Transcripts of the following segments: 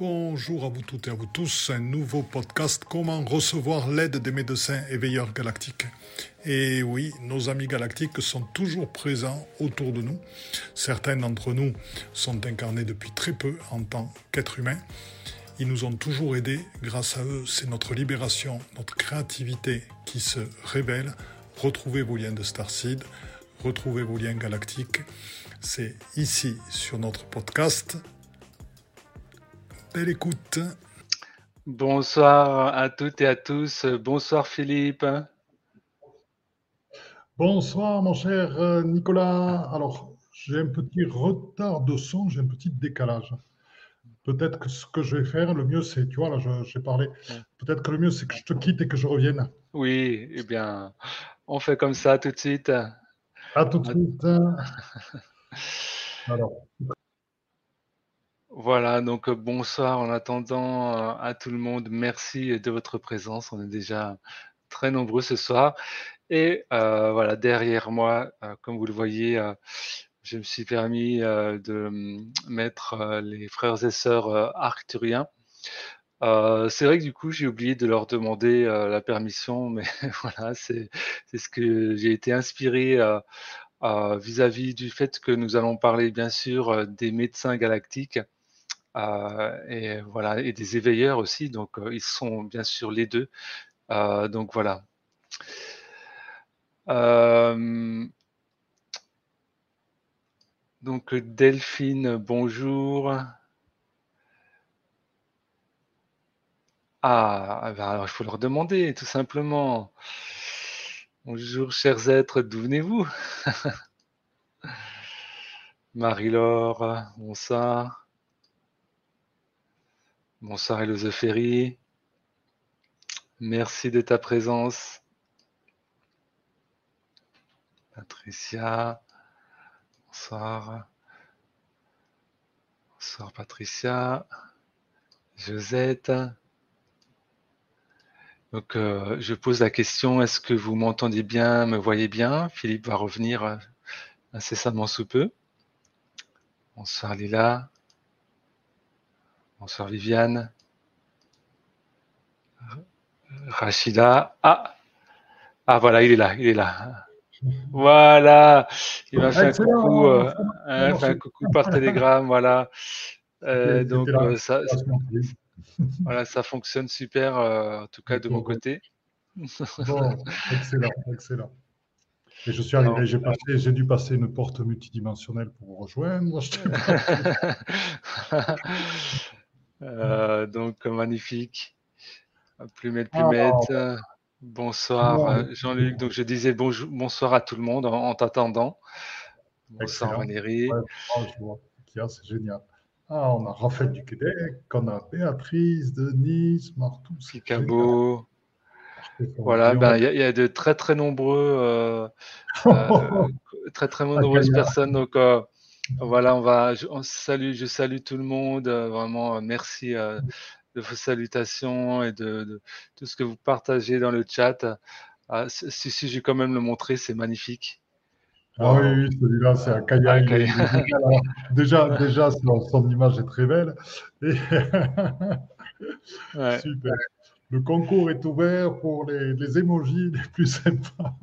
Bonjour à vous toutes et à vous tous, un nouveau podcast Comment recevoir l'aide des médecins éveilleurs galactiques. Et oui, nos amis galactiques sont toujours présents autour de nous. Certains d'entre nous sont incarnés depuis très peu en tant qu'êtres humains. Ils nous ont toujours aidés. Grâce à eux, c'est notre libération, notre créativité qui se révèle. Retrouvez vos liens de Starseed, retrouvez vos liens galactiques. C'est ici sur notre podcast Belle écoute. Bonsoir à toutes et à tous. Bonsoir Philippe. Bonsoir mon cher euh, Nicolas. Alors, j'ai un petit retard de son, j'ai un petit décalage. Peut-être que ce que je vais faire, le mieux c'est, tu vois, là j'ai parlé, peut-être que le mieux c'est que je te quitte et que je revienne. Oui, eh bien, on fait comme ça tout de suite. À tout de suite. Alors. Voilà, donc euh, bonsoir en attendant euh, à tout le monde. Merci de votre présence. On est déjà très nombreux ce soir. Et euh, voilà, derrière moi, comme vous le voyez, je me suis permis de mm, mettre les frères et sœurs arcturiens. c'est vrai que du coup, j'ai oublié de leur demander la permission, mais voilà, c'est ce que j'ai été inspiré vis-à-vis -vis du fait que nous allons parler bien sûr des médecins galactiques. Euh, et voilà, et des éveilleurs aussi. Donc, euh, ils sont bien sûr les deux. Euh, donc voilà. donc Delphine, bonjour. Ah, ah ben alors il faut leur demander, tout simplement. Bonjour, chers êtres, d'où venez-vous? Marie-Laure, bonsoir. Elosophérie. Merci de ta présence. Patricia. Bonsoir. Bonsoir Patricia. Josette. Donc, euh, je pose la question, est-ce que vous m'entendez bien, me voyez bien? Philippe va revenir incessamment sous peu. Bonsoir Lila. Bonsoir Viviane. Rachida. Ah, ah voilà, il est là, il est là. Voilà, il m'a fait un coucou, euh, hein, un coucou par télégramme, voilà. Euh, donc euh, ça, voilà, ça fonctionne super, en tout cas de mon côté. Bon, excellent, excellent. Et je suis arrivé, j'ai, j'ai dû passer une porte multidimensionnelle pour vous rejoindre. Euh, donc, magnifique. Plumette, plumette. Ah. Bonsoir, euh, Jean-Luc. Donc, je disais bonjour, bonsoir à tout le monde en, t'attendant. Bonsoir, Valérie. c'est génial. Ah, on a Raphaël du Québec, on a Béatrice, Denise, Martou. Chicago. Voilà, ben, il y, a de très très nombreux, euh, très très nombreuses personnes. Donc, voilà, on va, je, salue, je salue tout le monde. Euh, vraiment, euh, merci euh, de vos salutations et de, tout ce que vous partagez dans le chat. Ah, si, si, j'ai quand même le montrer, c'est magnifique. Ah oui, oui celui-là, c'est un kayak. déjà, déjà son, image est très belle. Super. Le concours est ouvert pour les, les émojis les plus sympas.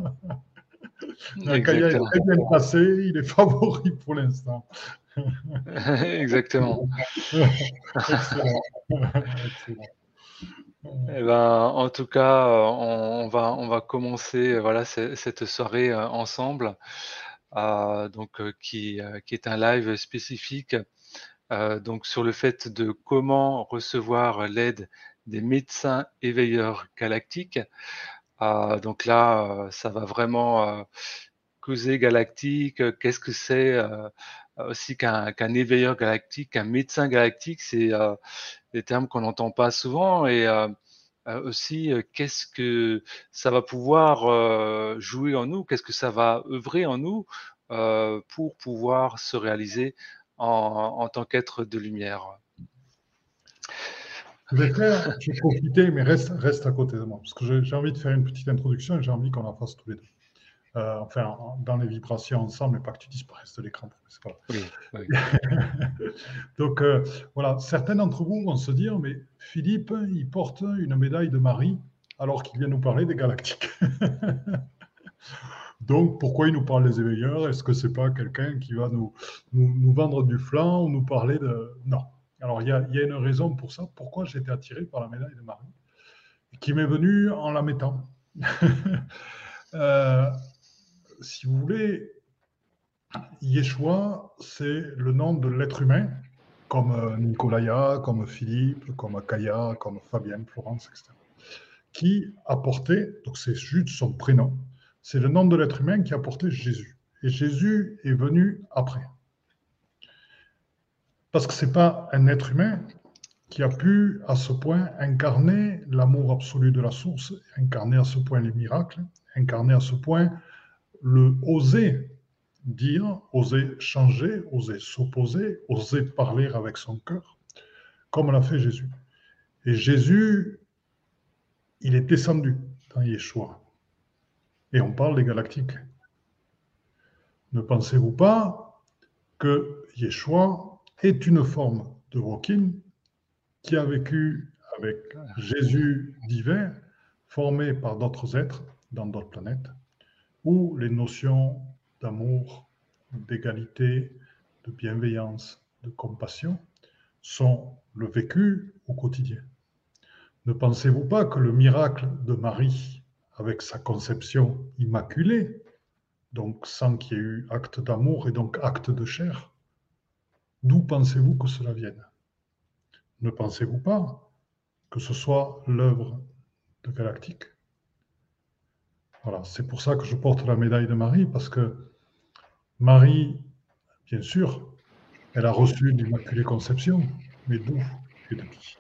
Est très bien passé, il est favori pour l'instant. Exactement. Eh ben, en tout cas, on va, on va commencer voilà, cette soirée euh, ensemble, euh, donc, euh, qui, qui, est un live spécifique donc, sur le fait de comment recevoir l'aide des médecins éveilleurs galactiques. Ah, donc là, ça va vraiment causer galactique. Qu'est-ce que c'est aussi qu'un éveilleur galactique, qu'un médecin galactique C'est des termes qu'on n'entend pas souvent. Et aussi, qu'est-ce que ça va pouvoir jouer en nous Qu'est-ce que ça va œuvrer en nous pour pouvoir se réaliser en tant qu'être de lumière je vais faire, je vais profiter, mais reste, reste à côté de moi, parce que j'ai envie de faire une petite introduction et j'ai envie qu'on la fasse tous les deux. euh, enfin, dans les vibrations ensemble, mais pas que tu disparaisses de l'écran. Donc, euh, voilà, certains d'entre vous vont se dire, mais Philippe, il porte une médaille de Marie alors qu'il vient nous parler des galactiques. Donc, pourquoi il nous parle des éveilleurs? Est-ce que c'est pas quelqu'un qui va nous, nous, vendre du flanc ou nous parler de... Non. Alors, il y a, une raison pour ça. Pourquoi été attiré par la médaille de Marie Qui m'est venue en la mettant. euh, si vous voulez, Yeshua, c'est le nom de l'être humain, comme euh, Nicolaya, comme Philippe, comme Kaya, comme Fabienne, Florence, etc. Qui a porté, donc c'est juste son prénom, c'est le nom de l'être humain qui a porté Jésus. Et Jésus est venu après. Parce que ce n'est pas un être humain qui a pu à ce point incarner l'amour absolu de la source, incarner à ce point les miracles, incarner à ce point le oser dire, oser changer, oser s'opposer, oser parler avec son cœur, comme l'a fait Jésus. Et Jésus, il est descendu dans Yeshua. Et on parle des galactiques. Ne pensez-vous pas que Yeshua est une forme de Wokin qui a vécu avec Jésus divin, formé par d'autres êtres dans d'autres planètes où les notions d'amour, d'égalité, de bienveillance, de compassion sont le vécu au quotidien. Ne pensez-vous pas que le miracle de Marie, avec sa conception immaculée, donc sans qu'il y ait eu acte d'amour et donc acte de chair, d'où pensez-vous que cela vienne? Ne pensez-vous pas que ce soit l'œuvre de Galactique? Voilà, c'est pour ça que je porte la médaille de Marie, parce que Marie, bien sûr, elle a reçu l'Immaculée Conception, mais d'où et de qui?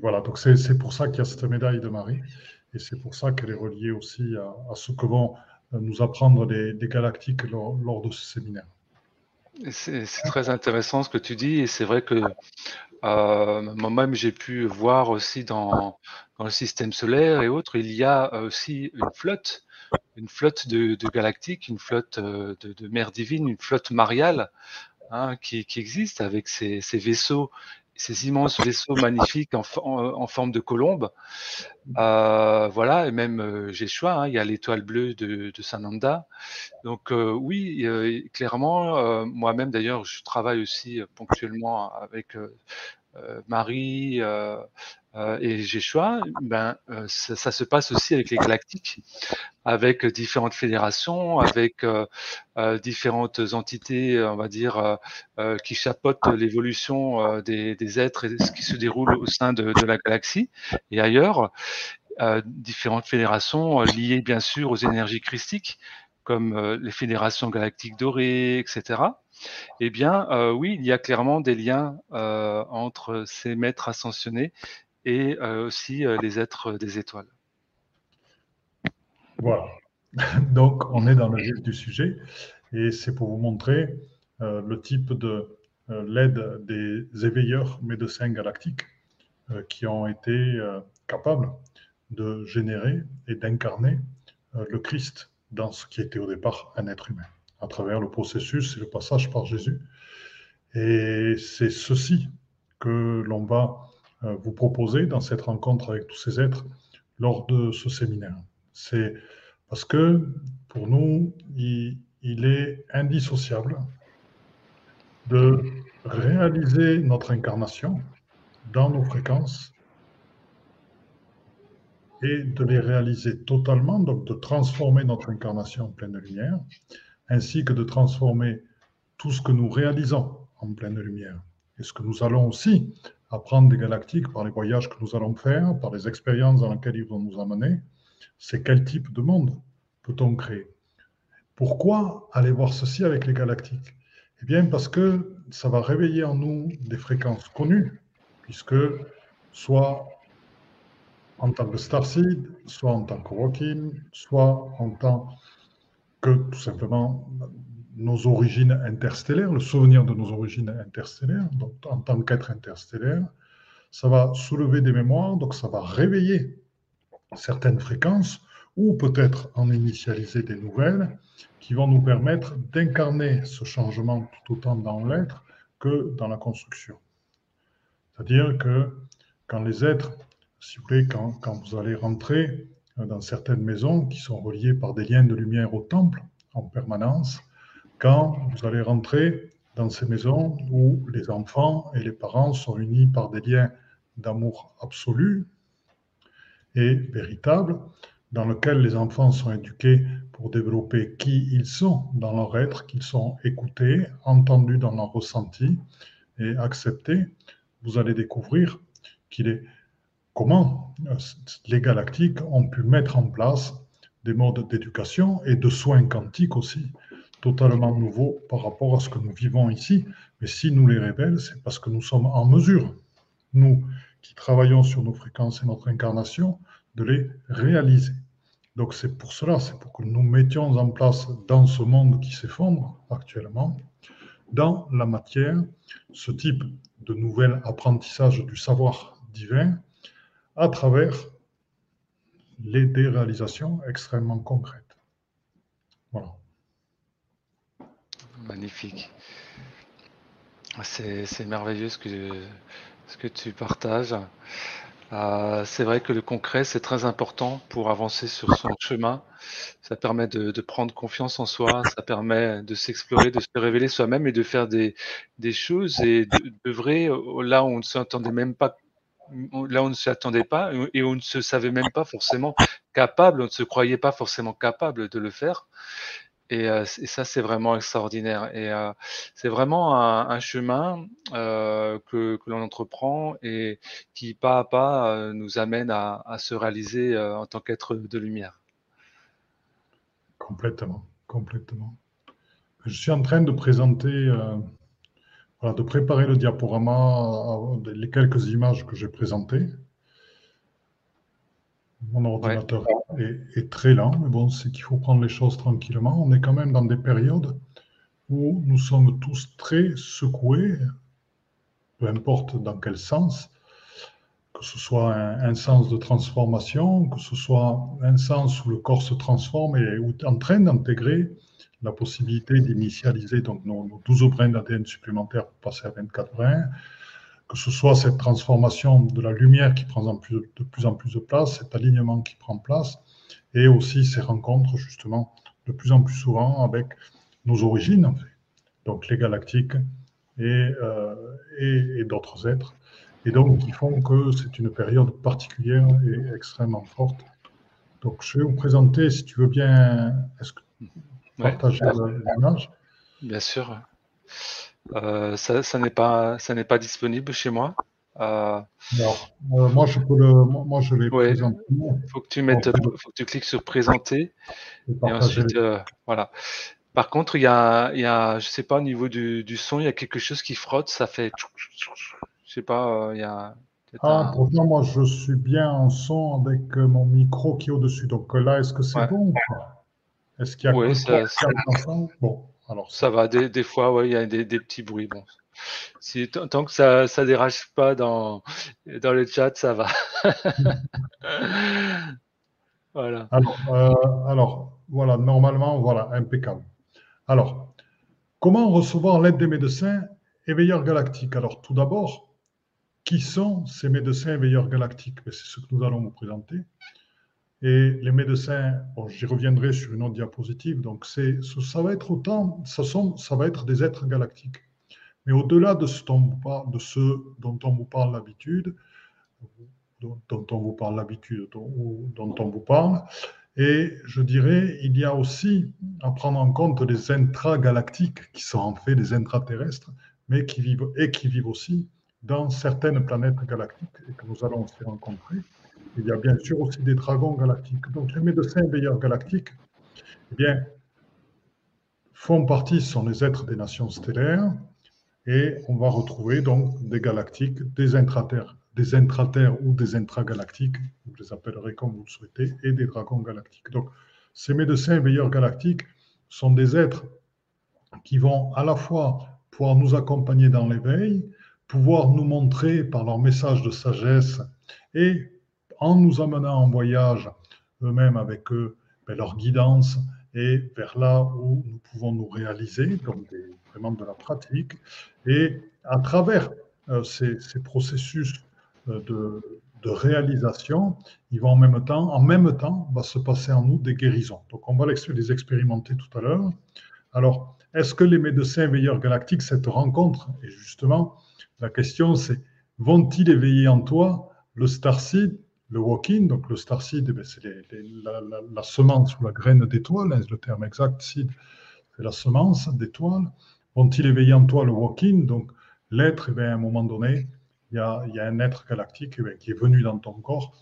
Voilà, donc c'est pour ça qu'il y a cette médaille de Marie, et c'est pour ça qu'elle est reliée aussi à, ce que vont nous apprendre les, galactiques lors de ce séminaire. C'est très intéressant ce que tu dis, et c'est vrai que euh, moi-même j'ai pu voir aussi dans, le système solaire et autres, il y a aussi une flotte, une flotte de, galactiques, une flotte euh, de, de mer divine, une flotte mariale hein, qui, existe avec ces vaisseaux ces immenses vaisseaux magnifiques en, en, forme de colombe. Euh, voilà, et même euh, Jéshua, hein, il y a l'étoile bleue de, de Sananda. Donc euh, oui, euh, clairement, moi-même d'ailleurs, je travaille aussi ponctuellement avec Marie, euh, et Jéchois, ben, euh, ça, se passe aussi avec les galactiques, avec différentes fédérations, avec euh, différentes entités, on va dire, qui chapeautent l'évolution des, êtres et ce qui se déroule au sein de la galaxie et ailleurs. différentes fédérations liées bien sûr aux énergies christiques, comme les fédérations galactiques dorées, etc. Eh bien, euh, oui, il y a clairement des liens euh, entre ces maîtres ascensionnés et euh, aussi euh, les êtres des étoiles. Voilà. Donc, on est dans le vif du sujet et c'est pour vous montrer euh, le type de l'aide des éveilleurs médecins galactiques qui ont été capables de générer et d'incarner le Christ dans ce qui était au départ un être humain, à travers le processus et le passage par Jésus. Et c'est ceci que l'on va euh, vous proposer dans cette rencontre avec tous ces êtres lors de ce séminaire. C'est parce que pour nous, il, est indissociable de réaliser notre incarnation dans nos fréquences et de les réaliser totalement, donc de transformer notre incarnation en pleine lumière, ainsi que de transformer tout ce que nous réalisons en pleine lumière. Et ce que nous allons aussi apprendre des galactiques par les voyages que nous allons faire, par les expériences dans lesquelles ils vont nous amener, c'est quel type de monde peut-on créer? Pourquoi aller voir ceci avec les galactiques? Eh bien parce que ça va réveiller en nous des fréquences connues, puisque soit en tant que starseed, soit en tant que walking, soit en tant que tout simplement nos origines interstellaires, le souvenir de nos origines interstellaires, donc en tant qu'être interstellaire, ça va soulever des mémoires, donc ça va réveiller certaines fréquences ou peut-être en initialiser des nouvelles qui vont nous permettre d'incarner ce changement tout autant dans l'être que dans la construction. C'est-à-dire que quand les êtres, si vous voulez, quand, vous allez rentrer dans certaines maisons qui sont reliées par des liens de lumière au temple en permanence, quand vous allez rentrer dans ces maisons où les enfants et les parents sont unis par des liens d'amour absolu et véritable, dans lequel les enfants sont éduqués pour développer qui ils sont dans leur être, qu'ils sont écoutés, entendus dans leur ressenti et acceptés, vous allez découvrir qu'il est comment euh, les galactiques ont pu mettre en place des modes d'éducation et de soins quantiques aussi, totalement nouveaux par rapport à ce que nous vivons ici. Mais si nous les révèlent, c'est parce que nous sommes en mesure, nous qui travaillons sur nos fréquences et notre incarnation, de les réaliser. Donc c'est pour cela, c'est pour que nous mettions en place dans ce monde qui s'effondre actuellement, dans la matière, ce type de nouvel apprentissage du savoir divin à travers les déréalisations extrêmement concrètes. Voilà. Magnifique. C'est merveilleux ce que, ce que tu partages. Euh, c'est vrai que le concret, c'est très important pour avancer sur son chemin. Ça permet de, prendre confiance en soi, ça permet de s'explorer, de se révéler soi-même et de faire des, des choses et de, de vrai là où on ne s'attendait même pas là on ne s'y attendait pas et on ne se savait même pas forcément capable, on ne se croyait pas forcément capable de le faire. Et, euh, ça, c'est vraiment extraordinaire. Et euh, c'est vraiment un, chemin euh, que, l'on entreprend et qui, pas à pas, nous amène à, à se réaliser en tant qu'être de lumière. Complètement, complètement. Je suis en train de présenter voilà, de préparer le diaporama, les quelques images que j'ai présentées. Mon ordinateur ouais. est, est, très lent, mais bon, c'est qu'il faut prendre les choses tranquillement. On est quand même dans des périodes où nous sommes tous très secoués, peu importe dans quel sens, que ce soit un, un, sens de transformation, que ce soit un sens où le corps se transforme et où est en train d'intégrer la possibilité d'initialiser donc nos, nos 12 brins d'ADN supplémentaires pour passer à 24 brins, que ce soit cette transformation de la lumière qui prend en plus, de plus en plus de place, cet alignement qui prend place, et aussi ces rencontres justement de plus en plus souvent avec nos origines, en fait. donc les galactiques et, euh, et, et d'autres êtres, et donc qui font que c'est une période particulière et extrêmement forte. Donc je vais vous présenter, si tu veux bien, est-ce que partager ouais. l'image Bien sûr. Euh, ça, ça n'est pas, ça n'est pas disponible chez moi. Euh... Non, euh, moi je peux le, moi je l'ai ouais. présenté. Il faut que tu mettes, faut que tu cliques sur présenter et ensuite voilà. Par contre, il y a, il y a, je sais pas au niveau du, du son, il y a quelque chose qui frotte, ça fait, je sais pas, il y a. Ah, un... pourtant moi je suis bien en son avec mon micro qui est au-dessus. Donc là, est-ce que c'est ouais. bon Est-ce qu'il y a oui, ça, ça... Bon. Alors, ça va, des, des fois, ouais, il y a des, des, petits bruits. Bon. Si, tant que ça ne dérange pas dans, dans le chat, ça va. voilà. Alors, euh, alors, voilà, normalement, voilà, impeccable. Alors, comment recevoir l'aide des médecins éveilleurs galactiques? Alors, tout d'abord, qui sont ces médecins éveilleurs galactiques? Ben, C'est ce que nous allons vous présenter. Et les médecins, j'y reviendrai sur une autre diapositive, donc ça va être autant, ça, sont, ça va être des êtres galactiques. Mais au-delà de ce dont, de ce dont on vous parle l'habitude, dont, on vous parle l'habitude, dont, dont, on vous parle, et je dirais, il y a aussi à prendre en compte les intragalactiques, qui sont en fait des intraterrestres, mais qui vivent, et qui vivent aussi dans certaines planètes galactiques, et que nous allons aussi rencontrer. Il y a bien sûr aussi des dragons galactiques. Donc les médecins veilleurs galactiques, eh bien, font partie, sont les êtres des nations stellaires, et on va retrouver donc des galactiques, des intraterres, des intraterres ou des intragalactiques, vous les appellerez comme vous le souhaitez, et des dragons galactiques. Donc ces médecins veilleurs galactiques sont des êtres qui vont à la fois pouvoir nous accompagner dans l'éveil, pouvoir nous montrer par leur message de sagesse et en nous amenant en voyage eux-mêmes avec eux, ben, leur guidance et vers là où nous pouvons nous réaliser, donc vraiment de la pratique. Et à travers euh, ces, processus euh, de, de, réalisation, ils vont en même temps, en même temps, va se passer en nous des guérisons. Donc on va les expérimenter tout à l'heure. Alors, est-ce que les médecins veilleurs galactiques, cette rencontre, et justement, la question c'est, vont-ils éveiller en toi le starseed le walk-in, donc le star seed, eh c'est la, semence ou la graine d'étoile, hein, le terme exact, seed, c'est la semence d'étoile. Vont-ils éveiller en toi le walk-in, donc l'être, eh à un moment donné, il y a, un être galactique eh qui est venu dans ton corps,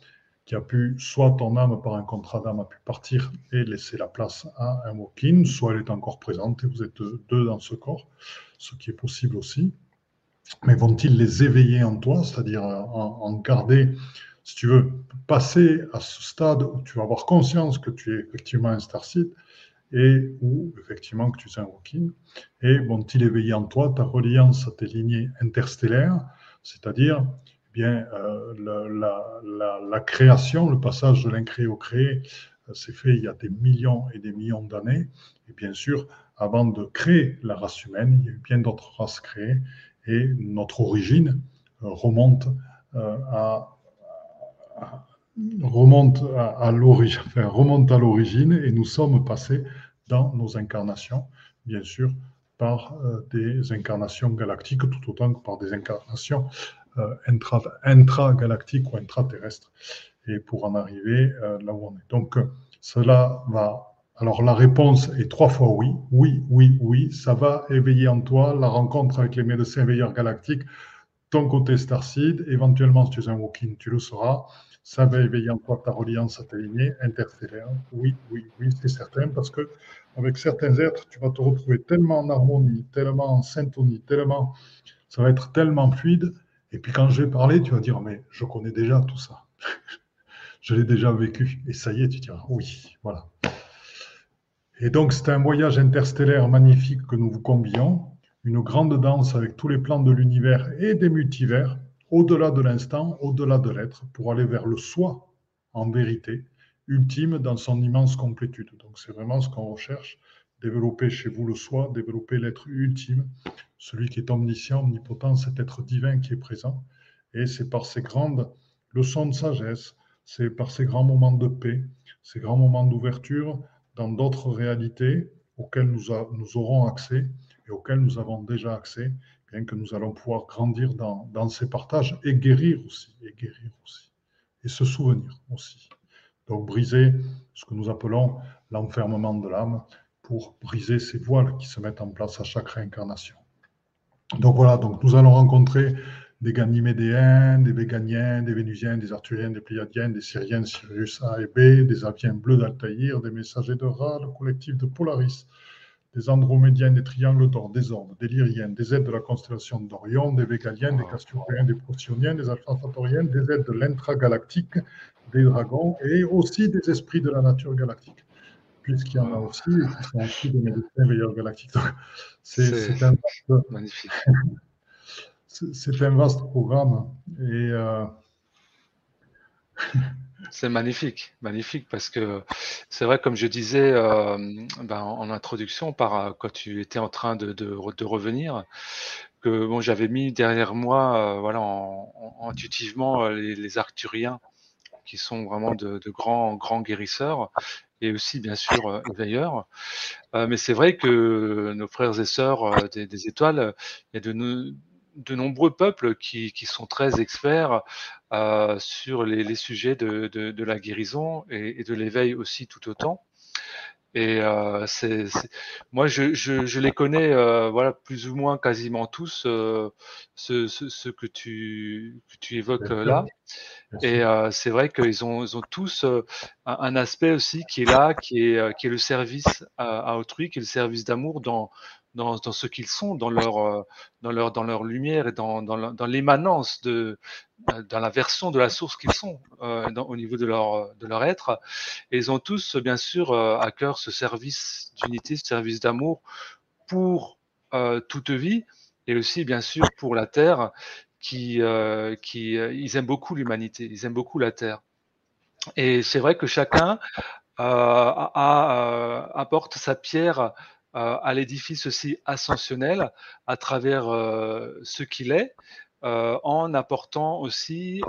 qui a pu, soit ton âme par un contrat d'âme a pu partir et laisser la place à un walk-in, soit elle est encore présente et vous êtes deux dans ce corps, ce qui est possible aussi. Mais vont-ils les éveiller en toi, c'est-à-dire en garder si tu veux passer à ce stade où tu vas avoir conscience que tu es effectivement un starseed et où effectivement que tu es un walking, et vont-ils éveiller en toi ta reliance à tes lignées interstellaires, c'est-à-dire eh bien euh, la, création, le passage de l'incréé au créé, euh, s'est fait il y a des millions et des millions d'années, et bien sûr, avant de créer la race humaine, il y a eu bien d'autres races créées, et notre origine euh, remonte à remonte à, l'origine, et nous sommes passés dans nos incarnations, bien sûr, par euh, des incarnations galactiques, tout autant que par des incarnations euh, intra, intragalactiques ou intraterrestres, et pour en arriver euh, là où on est. Donc, cela va. Alors, la réponse est trois fois oui. Oui, oui, oui. Ça va éveiller en toi la rencontre avec les médecins veilleurs galactiques ton côté Starseed. Éventuellement, si tu es un walking, tu le sauras. Ça va éveiller en toi ta reliance à tes lignées interstellaires. Oui, oui, oui, c'est certain, parce que avec certains êtres, tu vas te retrouver tellement en harmonie, tellement en syntonie, tellement. Ça va être tellement fluide. Et puis quand je vais parler, tu vas dire, mais je connais déjà tout ça. je l'ai déjà vécu. Et ça y est, tu diras, oui, voilà. Et donc, c'est un voyage interstellaire magnifique que nous vous convions une grande danse avec tous les plans de l'univers et des multivers, au-delà de l'instant, au-delà de l'être, pour aller vers le soi en vérité, ultime dans son immense complétude. Donc c'est vraiment ce qu'on recherche, développer chez vous le soi, développer l'être ultime, celui qui est omniscient, omnipotent, cet être divin qui est présent. Et c'est par ces grandes leçons de sagesse, c'est par ces grands moments de paix, ces grands moments d'ouverture dans d'autres réalités auxquelles nous, aurons accès, et auxquels nous avons déjà accès, bien que nous allons pouvoir grandir dans, dans ces partages et guérir aussi, et guérir aussi, et se souvenir aussi. Donc briser ce que nous appelons l'enfermement de l'âme pour briser ces voiles qui se mettent en place à chaque réincarnation. Donc voilà, donc nous allons rencontrer des Ganymédéens, des Véganiens, des Vénusiens, des Arthuriens, des Pléiadiens, des Syriens, Sirius A et B, des Aviens bleus d'Altaïr, des messagers de Ra, le collectif de Polaris, des Andromédiens, des Triangles d'Or, des Ordres, des Lyriens, des aides de la constellation d'Orion, des Végaliens, des Cassiopéens, des Procyon,iens des Alpha des aides de l'intragalactique, des dragons et aussi des esprits de la nature galactique, puisqu'il y en a aussi qui sont aussi des médecins veilleurs galactiques. C'est un, un, vaste programme. Et euh, c'est magnifique, magnifique, parce que c'est vrai, comme je disais euh, ben, en introduction, par, euh, quand tu étais en train de, revenir, que bon, j'avais mis derrière moi, euh, voilà, en, intuitivement, les, les, Arcturiens, qui sont vraiment de, grands, grands guérisseurs, et aussi, bien sûr, éveilleurs. mais c'est vrai que nos frères et sœurs des, des étoiles, il y a de, de nombreux peuples qui, qui, sont très experts euh, sur les, les sujets de, de, de, la guérison et, et de l'éveil aussi tout autant. Et euh, c'est, moi, je, je, je, les connais, euh, voilà, plus ou moins quasiment tous, euh, ce, ce, ce, que tu, que tu évoques euh, là. Et euh, c'est vrai qu'ils ont, ils ont tous un, un, aspect aussi qui est là, qui est, qui est le service à, à autrui, qui est le service d'amour dans, dans, dans ce qu'ils sont, dans leur, euh, dans leur, dans leur lumière et dans, dans, dans l'émanence de, dans la version de la source qu'ils sont euh, au niveau de leur, de leur être. Et ils ont tous, bien sûr, euh, à cœur ce service d'unité, ce service d'amour pour euh, toute vie, et aussi bien sûr pour la Terre, qui, qui ils aiment beaucoup l'humanité, ils aiment beaucoup la Terre. Et c'est vrai que chacun apporte sa pierre à l'édifice aussi ascensionnel à travers ce qu'il est, en apportant aussi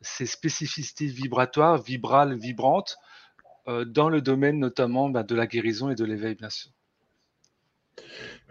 ses spécificités vibratoires, vibrales, vibrantes, dans le domaine notamment bah, de la guérison et de l'éveil, bien sûr.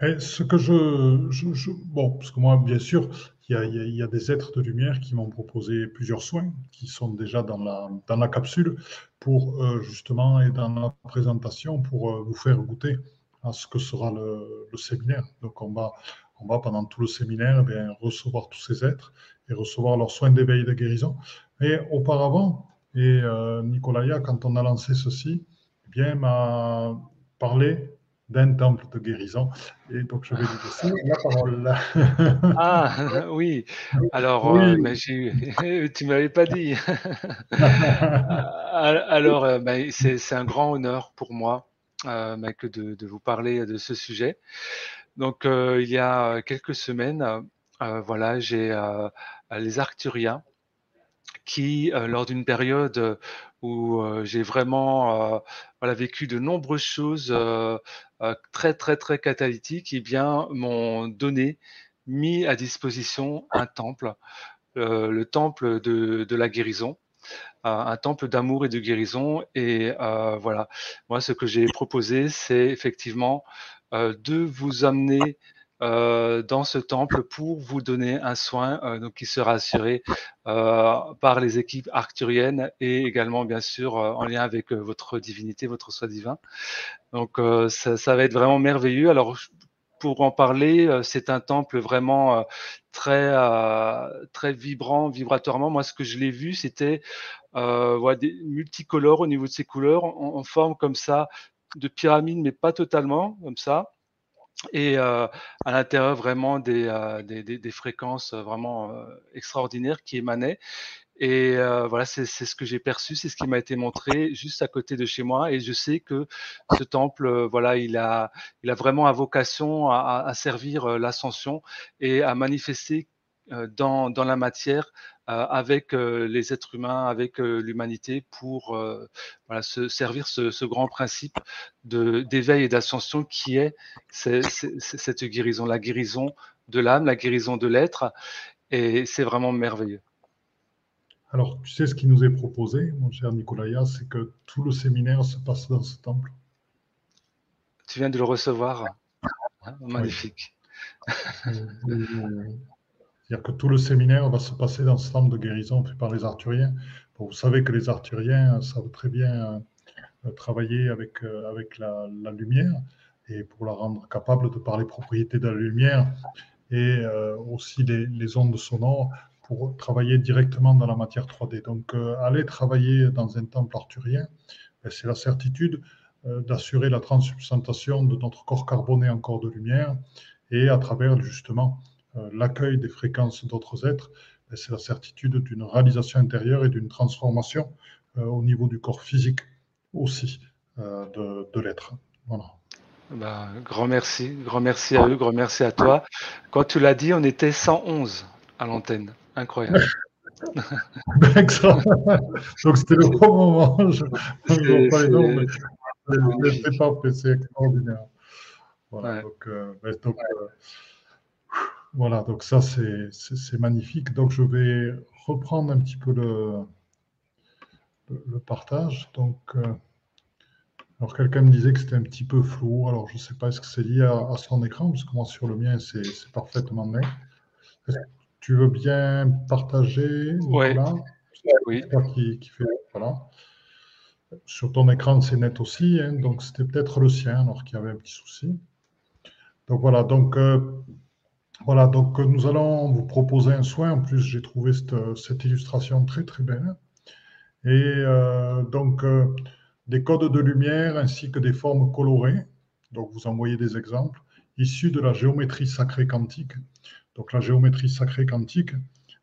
ce que je, Bon, parce que moi, bien sûr, il y, a, des êtres de lumière qui m'ont proposé plusieurs soins, qui sont déjà dans la, dans la capsule, pour justement, et dans la présentation, pour vous faire goûter à ce que sera le, séminaire. Donc, on va, on va pendant tout le séminaire eh recevoir tous ces êtres et recevoir leurs soins d'éveil et de guérison. Et auparavant, et euh, Nicolaya, quand on a lancé ceci, eh bien, m'a parlé d'un temple de guérison. Et donc, je vais lui laisser la parole. ah, oui. Alors, oui. Euh, tu ne m'avais pas dit. Alors, euh, ben, c'est un grand honneur pour moi euh, de, de, vous parler de ce sujet. Donc, euh, il y a quelques semaines, euh, voilà, j'ai euh, les Arcturiens qui, lors d'une période où j'ai vraiment voilà, vécu de nombreuses choses très, très, très catalytiques, eh bien, m'ont donné, mis à disposition un temple, le temple de, de la guérison un temple d'amour et de guérison. Et euh, voilà, moi, ce que j'ai proposé, c'est effectivement euh, de vous amener euh, dans ce temple pour vous donner un soin qui sera assuré par les équipes arcturiennes et également bien sûr en lien avec votre divinité, votre soi divin. Donc ça, ça, va être vraiment merveilleux. Alors pour en parler, euh, c'est un temple vraiment euh, très euh, très vibrant, vibratoirement. Moi, ce que je l'ai vu, c'était voilà, des multicolores au niveau de ses couleurs, en, forme comme ça de pyramide, mais pas totalement comme ça et à l'intérieur vraiment des, des, des, fréquences vraiment extraordinaires qui émanaient. Et euh, voilà, c'est ce que j'ai perçu, c'est ce qui m'a été montré juste à côté de chez moi. Et je sais que ce temple, euh, voilà, il a, il a vraiment à vocation à, à servir euh, l'ascension et à manifester dans, dans la matière avec les êtres humains, avec l'humanité pour voilà, se servir ce, ce grand principe d'éveil et d'ascension qui est, cette guérison, la guérison de l'âme, la guérison de l'être. Et c'est vraiment merveilleux. Alors, tu sais ce qui nous est proposé, mon cher Nicolaya, c'est que tout le séminaire se passe dans ce temple. Tu viens de le recevoir. Hein, magnifique. C'est-à-dire que tout le séminaire va se passer dans ce temple de guérison fait par les Arthuriens. vous savez que les Arthuriens savent très bien euh, travailler avec, euh, avec la, lumière et pour la rendre capable de par les propriétés de la lumière et euh, aussi les, les ondes sonores pour travailler directement dans la matière 3D. Donc, euh, aller travailler dans un temple arthurien, ben, c'est la certitude euh, d'assurer la transsubstantation de notre corps carboné en corps de lumière et à travers justement euh, l'accueil des fréquences d'autres êtres, ben, c'est la certitude d'une réalisation intérieure et d'une transformation au niveau du corps physique aussi de, de l'être. Voilà. Ben, grand merci, grand merci à eux, grand merci à toi. Quand tu l'as dit, on était 111 à l'antenne. Incroyable. Donc c'était le bon moment. Je ne pas les noms, mais je pas, c'est extraordinaire. Voilà, donc, euh, donc euh, voilà, donc ça c'est magnifique. Donc je vais reprendre un petit peu le, le, partage. Donc, euh, alors quelqu'un me disait que c'était un petit peu flou. Alors je ne sais pas, est-ce que c'est lié à, à, son écran? Parce que moi sur le mien c'est parfaitement net. Tu veux bien partager Oui. Oui. Qui, qui fait, voilà. Sur ton écran, c'est net aussi, hein, donc c'était peut-être le sien, alors qu'il y avait un petit souci. Donc voilà, donc, euh, voilà, donc nous allons vous proposer un soin. En plus, j'ai trouvé cette, illustration très très belle. Et euh, donc, euh, des codes de lumière ainsi que des formes colorées. Donc, vous envoyez des exemples issus de la géométrie sacrée quantique. Donc la géométrie sacrée quantique,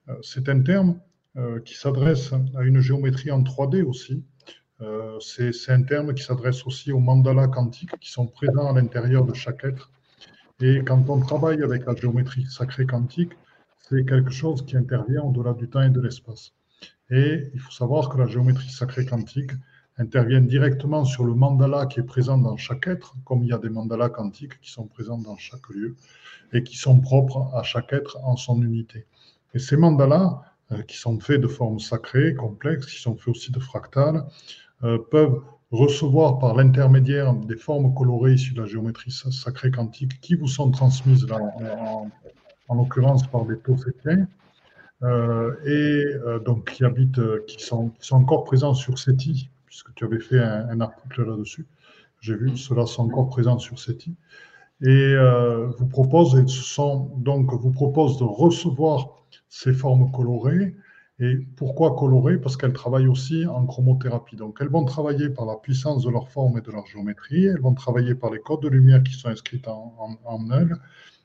euh, c'est un terme euh, qui s'adresse à une géométrie en 3D aussi. Euh, c'est un terme qui s'adresse aussi aux mandalas quantiques qui sont présents à l'intérieur de chaque être Et quand on travaille avec la géométrie sacrée quantique, c'est quelque chose qui intervient au-delà du temps et de l'espace. Et il faut savoir que la géométrie sacrée quantique intervient directement sur le mandala qui est présent dans chaque être, comme il y a des mandalas quantiques qui sont présents dans chaque lieu et qui sont propres à chaque être en son unité. Et ces mandalas, euh, qui sont faits de formes sacrées, complexes, qui sont faits aussi de fractales, euh, peuvent recevoir par l'intermédiaire des formes colorées issues de la géométrie sacrée quantique qui vous sont transmises en, l'occurrence par des taux euh, et donc qui habitent, qui sont, qui sont encore présents sur SETI, puisque tu avais fait un, article là-dessus. J'ai vu, ceux-là sont encore présents sur SETI. Et vous propose, donc, vous propose de recevoir ces formes colorées. Et pourquoi colorées? Parce qu'elles travaillent aussi en chromothérapie. Donc elles vont travailler par la puissance de leur forme et de leur géométrie, elles vont travailler par les codes de lumière qui sont inscrits en, en,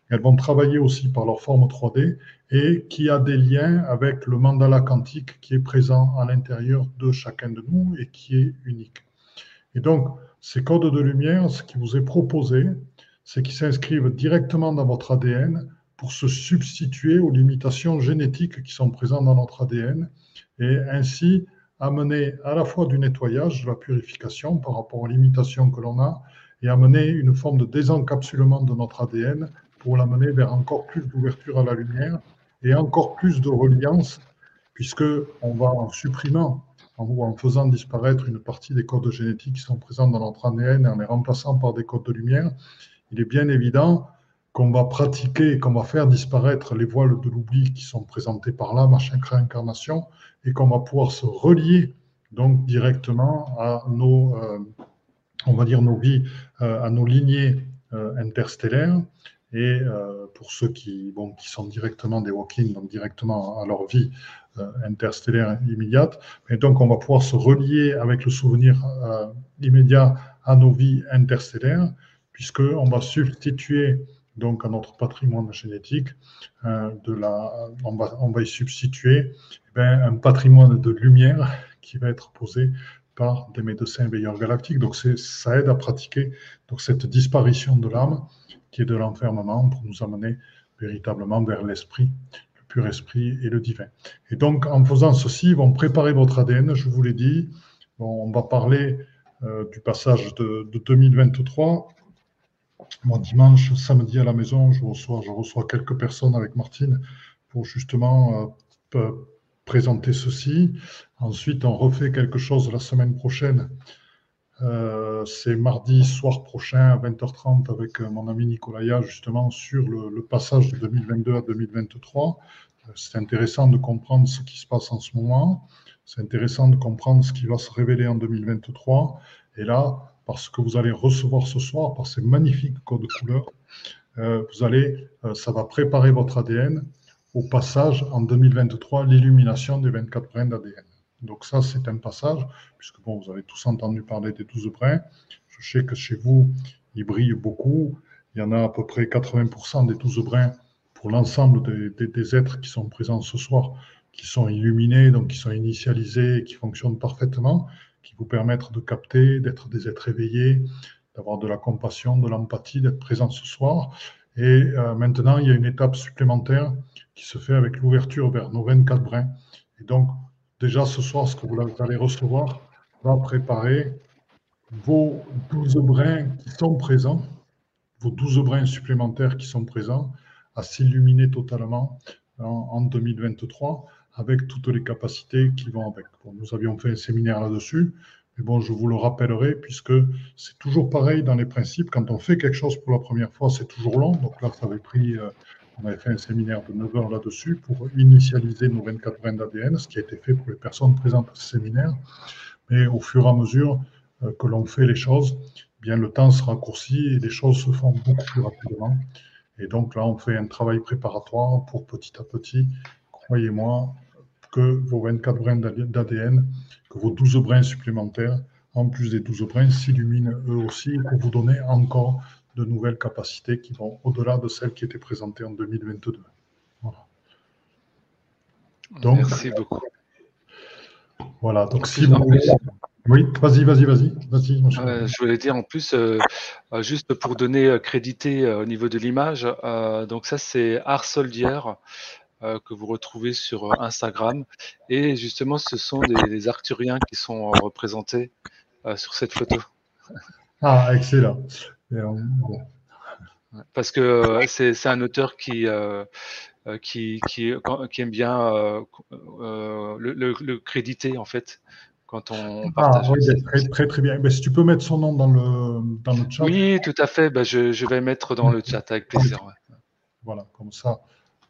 elles vont travailler aussi par leur forme 3D et qui a des liens avec le mandala quantique qui est présent à l'intérieur de chacun de nous et qui est unique. Et donc, ces codes de lumière, ce qui vous est proposé, c'est qu'ils s'inscrivent directement dans votre ADN pour se substituer aux limitations génétiques qui sont présentes dans notre ADN et ainsi amener à la fois du nettoyage, de la purification par rapport aux limitations que l'on a et amener une forme de désencapsulement de notre ADN pour l'amener vers encore plus d'ouverture à la lumière et encore plus de reliance puisque on va en supprimant ou en faisant disparaître une partie des codes génétiques qui sont présents dans notre ADN et en les remplaçant par des codes de lumière, il est bien évident qu'on va pratiquer, qu'on va faire disparaître les voiles de l'oubli qui sont présentés par là, machin réincarnation, et qu'on va pouvoir se relier donc directement à nos, euh, on va dire nos vies, euh, à nos lignées euh, interstellaires. Et pour ceux qui, sont directement des walk donc directement à leur vie interstellaire immédiate, et donc on va pouvoir se relier avec le souvenir immédiat à nos vies interstellaires, puisqu'on va substituer donc à notre patrimoine génétique, euh, on, va, y substituer eh un patrimoine de lumière qui va être posé par des médecins veilleurs galactiques. Donc ça aide à pratiquer donc cette disparition de l'âme de l'enfermement pour nous amener véritablement vers l'esprit, le pur esprit et le divin. Et donc en faisant ceci, ils vont préparer votre ADN, je vous l'ai dit. on va parler euh, du passage de, de 2023 moi, dimanche, samedi à la maison, je reçois, je reçois quelques personnes avec Martine pour justement euh, présenter ceci. Ensuite, on refait quelque chose la semaine prochaine. Euh, c'est mardi soir prochain à 20h30 avec euh, mon ami Nicolaya, justement, sur le, passage de 2022 à 2023. C'est intéressant de comprendre ce qui se passe en ce moment. C'est intéressant de comprendre ce qui va se révéler en 2023. Et là, parce que vous allez recevoir ce soir, par ces magnifiques codes couleurs, euh, vous allez, euh, ça va préparer votre ADN au passage en 2023, l'illumination des 24 brins d'ADN. Donc ça, c'est un passage, puisque bon, vous avez tous entendu parler des 12 brins. Je sais que chez vous, ils brillent beaucoup. Il y en a à peu près 80% des 12 brins pour l'ensemble des, êtres qui sont présents ce soir, qui sont illuminés, donc qui sont initialisés qui fonctionnent parfaitement qui vous permettent de capter, d'être des êtres éveillés, d'avoir de la compassion, de l'empathie, d'être présent ce soir. Et euh, maintenant, il y a une étape supplémentaire qui se fait avec l'ouverture vers nos 24 brins. Et donc, déjà ce soir, ce que vous allez recevoir va préparer vos 12 brins qui sont présents, vos 12 brins supplémentaires qui sont présents, à s'illuminer totalement en, en 2023 avec toutes les capacités qui vont avec. nous avions fait un séminaire là-dessus, mais bon, je vous le rappellerai, puisque c'est toujours pareil dans les principes. Quand on fait quelque chose pour la première fois, c'est toujours long. Donc là, ça avait pris, euh, on avait fait un séminaire de 9 heures là-dessus pour initialiser nos 24 brins d'ADN, ce qui a été fait pour les personnes présentes à ce séminaire. Mais au fur et à mesure euh, que l'on fait les choses, eh bien le temps se raccourcit et les choses se font beaucoup plus rapidement. Et donc là, on fait un travail préparatoire pour petit à petit, croyez-moi, que vos 24 brins d'ADN, que vos 12 brins supplémentaires, en plus des 12 brins, s'illuminent eux aussi pour vous donner encore de nouvelles capacités qui vont au-delà de celles qui étaient présentées en 2022. Donc, Merci beaucoup. Voilà, donc si vous voulez, Oui, vas-y, vas-y, vas-y. vas-y euh, je voulais dire en plus, euh, euh, juste pour donner crédité au niveau de l'image, donc ça c'est Art Soldier que vous retrouvez sur Instagram. Et justement, ce sont des, Arthuriens qui sont représentés sur cette photo. Ah, excellent. Parce que c'est un auteur qui, qui, qui, qui, aime bien le, le, créditer en fait quand on ah, partage. très, très, très bien. Mais si tu peux mettre son nom dans le, dans le chat. Oui, tout à fait. Ben, je, je, vais mettre dans le chat avec plaisir. Voilà, comme ça,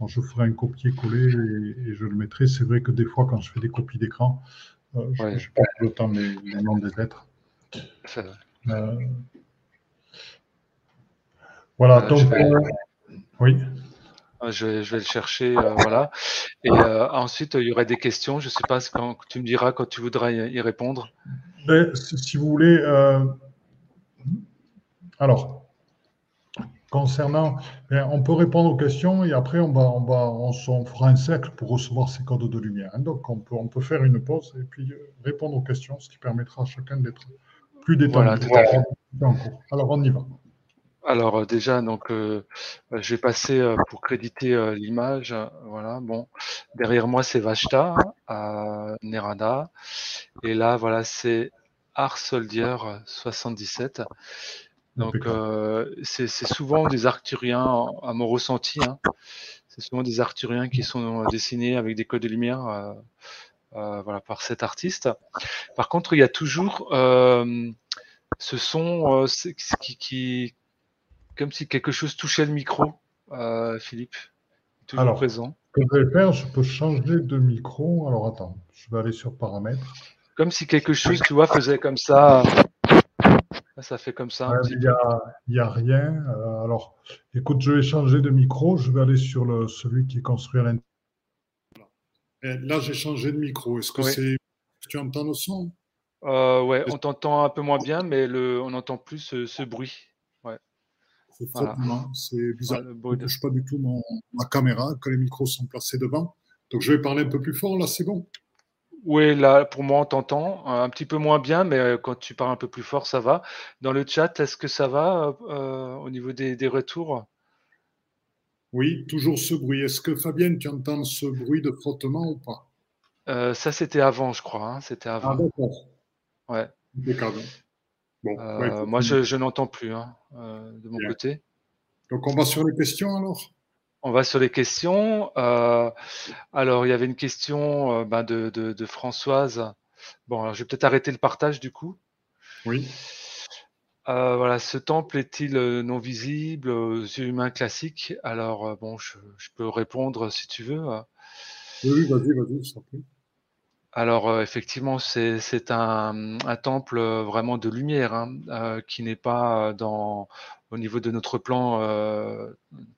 je ferai un copier-coller et, je le mettrai. C'est vrai que des fois, quand je fais des copies d'écran, euh, je, ouais. je perds le temps les, noms des lettres. Euh, voilà, euh, donc. Vais... oui. Ah, je vais, le chercher, euh, voilà. Et euh, ensuite, il y aurait des questions. Je ne sais pas ce quand tu me diras quand tu voudras y, répondre. Ben, si vous voulez, euh, alors concernant, ben, on peut répondre aux questions et après on va, on va, on, fera un cercle pour recevoir ces codes de lumière. Hein. Donc on peut, on peut faire une pause et puis répondre aux questions, ce qui permettra à chacun d'être plus détendu. Voilà, Alors on y va. Alors euh, déjà, donc euh, euh, je vais passer pour créditer l'image. Voilà, bon, derrière moi c'est Vashta Nerada, et là voilà c'est Art Soldier 77. Donc c'est souvent des Arthuriens à mon ressenti. Hein. C'est souvent des Arthuriens qui sont dessinés avec des codes de lumière, voilà par cet artiste. Par contre, il y a toujours ce son qui, qui comme si quelque chose touchait le micro, euh, Philippe. Toujours Alors, présent. Ce que je vais faire, je peux changer de micro. Alors attends, je vais aller sur paramètres. Comme si quelque chose, tu vois, faisait comme ça. Ça fait comme ça. Il n'y a, rien. Euh, alors, écoute, je vais changer de micro. Je vais aller sur le, celui qui est construit à l'intérieur. Là, j'ai changé de micro. Est-ce que c'est. Tu entends le son? Euh, Ouais, on t'entend un peu moins bien, mais le, on entend plus ce bruit. C'est bizarre. je ne touche pas du tout mon, ma caméra quand les micros sont placés devant. Donc je vais parler un peu plus fort, là c'est bon Oui, là pour moi on t'entend un petit peu moins bien, mais euh, quand tu parles un peu plus fort, ça va. Dans le chat, est-ce que ça va euh, au niveau des, des retours? Oui, toujours ce bruit. Est-ce que Fabienne, tu entends ce bruit de frottement ou pas? Euh, Ça c'était avant, je crois. Hein. C'était avant. Ah d'accord. Ouais. Euh, moi, je, n'entends plus hein, euh, de mon côté. Donc, on va sur les questions alors? On va sur les questions. Euh, alors, il y avait une question ben, de, Françoise. Bon, alors, je vais peut-être arrêter le partage du coup. Oui. voilà, ce temple est-il non visible aux yeux humains classiques? Alors, bon, je, peux répondre si tu veux. Oui, vas-y, vas-y, je. Alors euh, effectivement, c'est un, temple euh, vraiment de lumière hein, euh, qui n'est pas dans au niveau de notre plan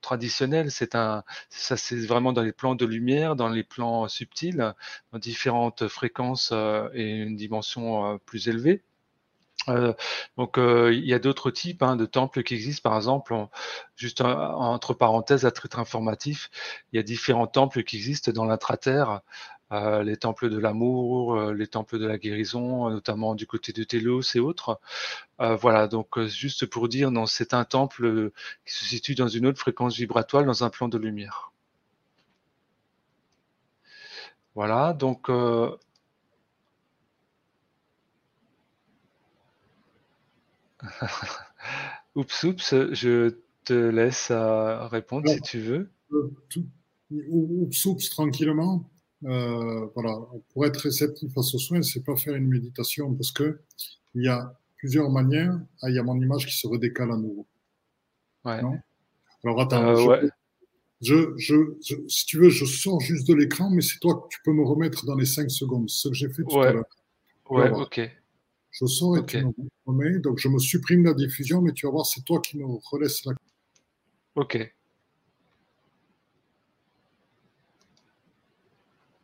traditionnel. C'est un ça c'est vraiment dans les plans de lumière, dans les plans subtils, dans différentes fréquences et une dimension plus élevée. donc il y a d'autres types hein, de temples qui existent. Par exemple, juste entre parenthèses, à titre informatif, il y a différents temples qui existent dans l'intraterre les temples de l'amour, euh, les temples de la guérison, euh, notamment du côté de Télos et autres. voilà, donc juste pour dire, non, c'est un temple qui se situe dans une autre fréquence vibratoire, dans un plan de lumière. Voilà, donc oups, oups, je te laisse répondre si tu veux. oups, oups, tranquillement. Euh, voilà, pour être réceptif à ce soin, c'est pas faire une méditation parce que il y a plusieurs manières. Ah, il y a mon image qui se redécale à nouveau. Ouais. Alors attends, euh, je, je, si tu veux, je sors juste de l'écran, mais c'est toi que tu peux me remettre dans les 5 secondes. Ce que j'ai fait tout à l'heure. Ouais, ok. Je sors et tu me remets. Donc je me supprime la diffusion, mais tu vas voir, c'est toi qui me relaisse la. Ok.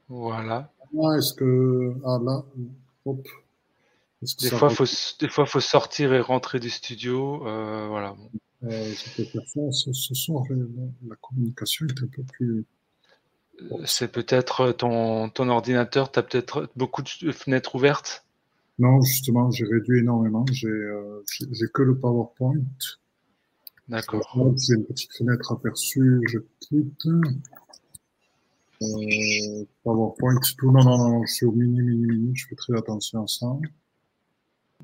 Voilà. Est-ce que. Ah là, hop. des, fois, faut, des fois, il faut sortir et rentrer du studio. Euh, voilà. Euh, ce, ce soir, la communication est un peu plus. C'est peut-être ton, ton ordinateur, tu as peut-être beaucoup de fenêtres ouvertes? Non, justement, j'ai réduit énormément. J'ai euh, que le PowerPoint. D'accord. C'est une petite fenêtre aperçue. Je quitte. Euh, PowerPoint, tout. Non, non, non, je suis au mini, mini, mini. Je fais très attention à ça.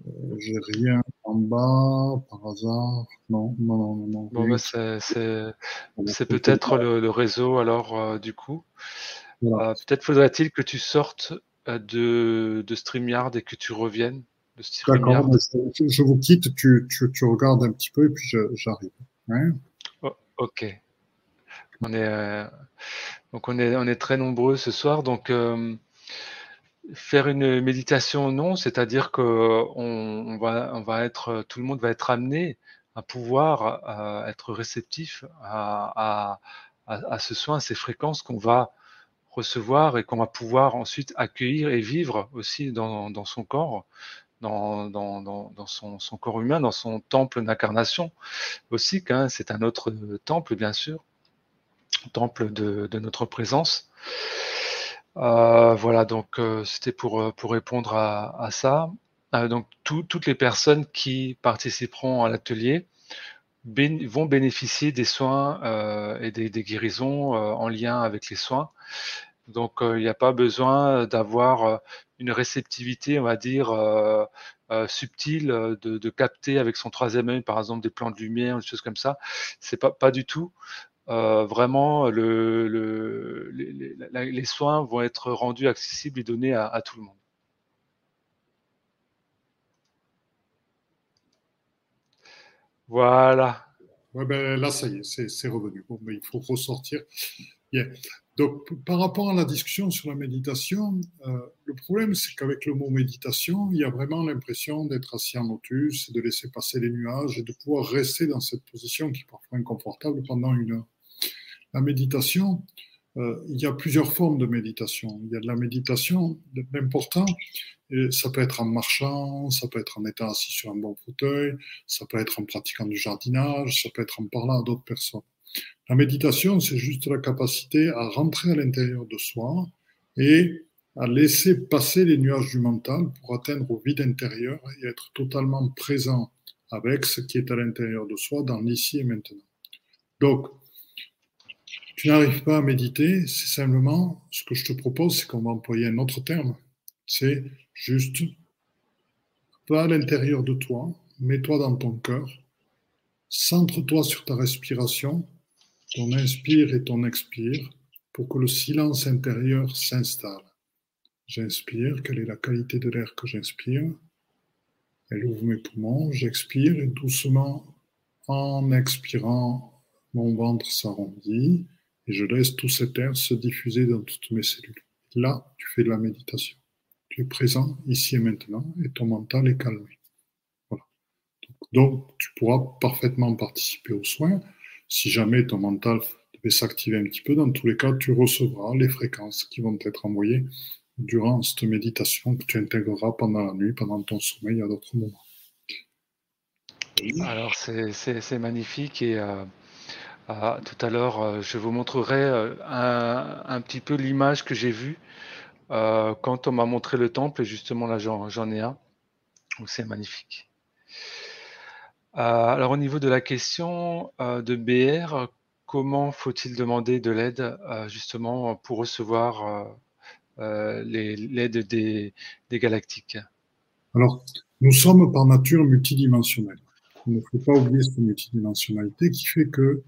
Euh, j'ai rien en bas, par hasard. Non, non, non, non. Bon, bah, c'est peut-être le, réseau, alors, euh, du coup. Peut-être faudrait-il que tu sortes de, de StreamYard et que tu reviennes de D'accord, je, vous quitte, tu, tu, tu, regardes un petit peu et puis j'arrive. Hein oh, ok. On est, donc on est, très nombreux ce soir. Donc, faire une méditation, non, c'est-à-dire que on, va, être, tout le monde va être amené à pouvoir être réceptif à, ce soin, à ces fréquences qu'on va recevoir et qu'on va pouvoir ensuite accueillir et vivre aussi dans, son corps, dans, son, corps humain, dans son temple d'incarnation aussi, c'est un autre temple bien sûr, temple de, notre présence. Euh, voilà, donc euh, c'était pour, euh, pour répondre à, ça. donc toutes les personnes qui participeront à l'atelier vont bénéficier des soins et des, guérisons en lien avec les soins. Donc il n'y a pas besoin d'avoir une réceptivité, on va dire, subtile, de, de, capter avec son troisième œil, par exemple, des plans de lumière, des choses comme ça. C'est pas, pas du tout. Euh, vraiment le, le, les, soins vont être rendus accessibles et donnés à, tout le monde. Voilà. Ben là, ça y est, c'est revenu. Il faut ressortir. Donc, par rapport à la discussion sur la méditation, euh, le problème, c'est qu'avec le mot méditation, il y a vraiment l'impression d'être assis en lotus, de laisser passer les nuages et de pouvoir rester dans cette position qui est parfois inconfortable pendant une heure. La méditation, euh, il y a plusieurs formes de méditation. Il y a de la méditation, l'important, ça peut être en marchant, ça peut être en étant assis sur un bon fauteuil, ça peut être en pratiquant du jardinage, ça peut être en parlant à d'autres personnes. La méditation, c'est juste la capacité à rentrer à l'intérieur de soi et à laisser passer les nuages du mental pour atteindre au vide intérieur et être totalement présent avec ce qui est à l'intérieur de soi dans l'ici et maintenant. Donc, tu n'arrives pas à méditer, c'est simplement, ce que je te propose, c'est qu'on va employer un autre terme. C'est juste, va à l'intérieur de toi, mets-toi dans ton cœur, centre-toi sur ta respiration, ton inspire et ton expire, pour que le silence intérieur s'installe. J'inspire, quelle est la qualité de l'air que j'inspire? Elle ouvre mes poumons, j'expire et doucement, en expirant, mon ventre s'arrondit et je laisse tout cet air se diffuser dans toutes mes cellules. Là, tu fais de la méditation. Tu es présent ici et maintenant et ton mental est calmé. Donc, tu pourras parfaitement participer aux soins. Si jamais ton mental devait s'activer un petit peu, dans tous les cas, tu recevras les fréquences qui vont être envoyées durant cette méditation que tu intégreras pendant la nuit, pendant ton sommeil à d'autres moments. Alors, c'est magnifique et euh, ah, tout à l'heure, euh, je vous montrerai euh, un, petit peu l'image que j'ai vue euh, quand on m'a montré le temple. Et justement, là, j'en ai un. C'est magnifique. alors, au niveau de la question de BR, comment faut-il demander de l'aide justement pour recevoir l'aide des, des galactiques? Alors, nous sommes par nature multidimensionnels. Il ne faut pas oublier cette multidimensionnalité qui fait que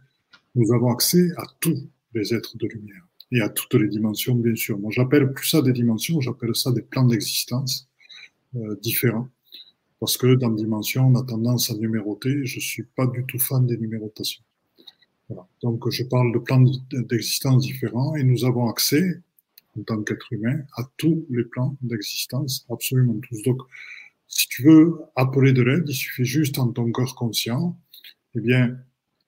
nous avons accès à tous les êtres de lumière et à toutes les dimensions, bien sûr. Moi, j'appelle plus ça des dimensions, j'appelle ça des plans d'existence euh, différents. Parce que dans dimension, on a tendance à numéroter. Je suis pas du tout fan des numérotations. Voilà. Donc, je parle de plans d'existence différents et nous avons accès, en tant qu'être humain, à tous les plans d'existence, absolument tous. Donc, si tu veux appeler de l'aide, il suffit juste en ton cœur conscient, eh bien,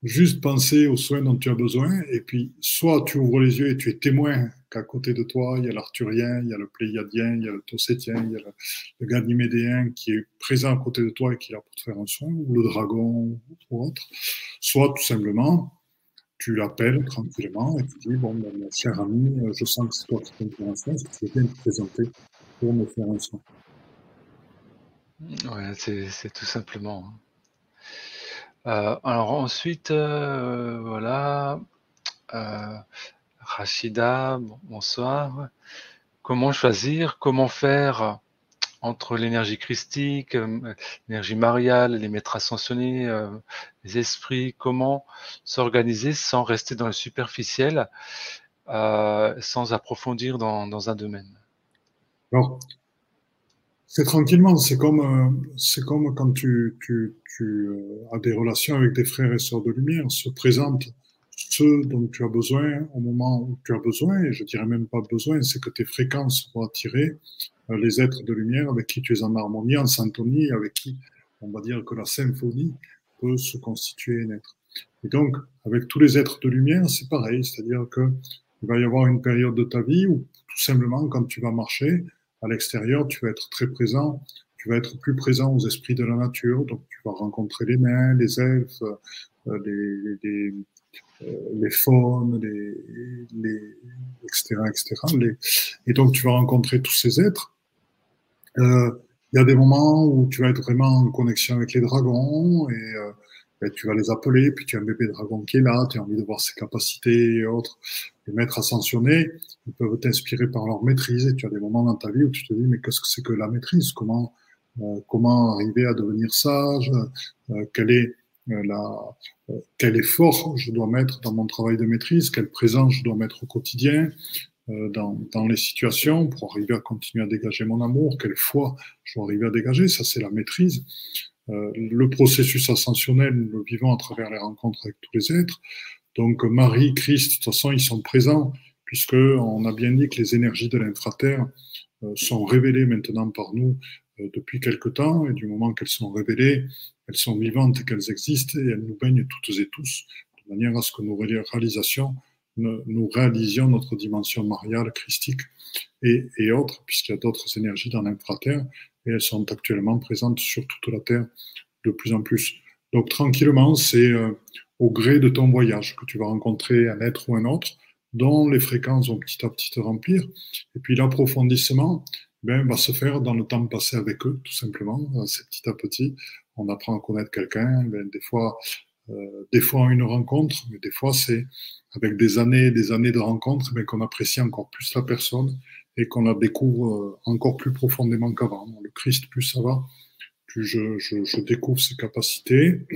juste penser aux soins dont tu as besoin, et puis soit tu ouvres les yeux et tu es témoin qu'à côté de toi, il y a l'arthurien, il y a le pléiadien, il y a le tossétien, il y a le, le ganymédéen qui est présent à côté de toi et qui est là pour te faire un soin, ou le dragon ou autre, soit tout simplement tu l'appelles tranquillement et tu dis, bon, ben, mon cher ami, je sens que c'est toi qui peux me faire un soin, est-ce bien te présenter pour me faire un soin Ouais, c'est tout simplement. Hein. alors ensuite, voilà, Rachida, bonsoir. Comment choisir, comment faire entre l'énergie christique, euh, l'énergie mariale, les maîtres ascensionnés, euh, les esprits, comment s'organiser sans rester dans le superficiel, euh, sans approfondir dans, un domaine? C'est tranquillement, c'est comme, c'est comme quand tu, tu, tu as des relations avec des frères et sœurs de lumière, se présentent ce dont tu as besoin au moment où tu as besoin, et je dirais même pas besoin, c'est que tes fréquences vont attirer euh, les êtres de lumière avec qui tu es en harmonie, en syntonie, avec qui on va dire que la symphonie peut se constituer et naître. Et donc, avec tous les êtres de lumière, c'est pareil, c'est-à-dire que il va y avoir une période de ta vie où tout simplement, quand tu vas marcher à l'extérieur, tu vas être très présent, tu vas être plus présent aux esprits de la nature, donc tu vas rencontrer les nains, les elfes, euh, les, les, euh, les faunes, les, etc., etc. Et donc, tu vas rencontrer tous ces êtres. Euh, il y a des moments où tu vas être vraiment en connexion avec les dragons et euh, ben, tu vas les appeler, puis tu as un bébé dragon qui est là, tu as envie de voir ses capacités et autres. Les maîtres ascensionnés, ils peuvent t'inspirer par leur maîtrise. Et tu as des moments dans ta vie où tu te dis mais qu'est-ce que c'est que la maîtrise? Comment euh, comment arriver à devenir sage? Euh, Quel est euh, la, quel effort je dois mettre dans mon travail de maîtrise, quelle présence je dois mettre au quotidien, euh, dans, dans, les situations pour arriver à continuer à dégager mon amour, quelle foi je dois arriver à dégager, ça c'est la maîtrise. Euh, le processus ascensionnel, nous le vivons à travers les rencontres avec tous les êtres. Donc Marie, Christ, de toute façon, ils sont présents, puisque on a bien dit que les énergies de l'infraterre euh, sont révélées maintenant par nous euh, depuis quelque temps, et du moment qu'elles sont révélées, elles sont vivantes et qu'elles existent, et elles nous baignent toutes et tous, de manière à ce que nous réalisions notre dimension mariale, christique et, autres, puisqu'il y a d'autres énergies dans l'infraterre, et elles sont actuellement présentes sur toute la Terre de plus en plus. Donc tranquillement, c'est euh, au gré de ton voyage que tu vas rencontrer un être ou un autre, dont les fréquences vont petit à petit te remplir, et puis l'approfondissement ben, va se faire dans le temps passé avec eux, tout simplement. C'est petit à petit, on apprend à connaître quelqu'un. Ben, des fois, euh, des fois une rencontre, mais des fois c'est avec des années et des années de rencontres mais qu'on apprécie encore plus la personne et qu'on la découvre euh, encore plus profondément qu'avant. Le Christ, plus ça va, plus je, découvre ses capacités,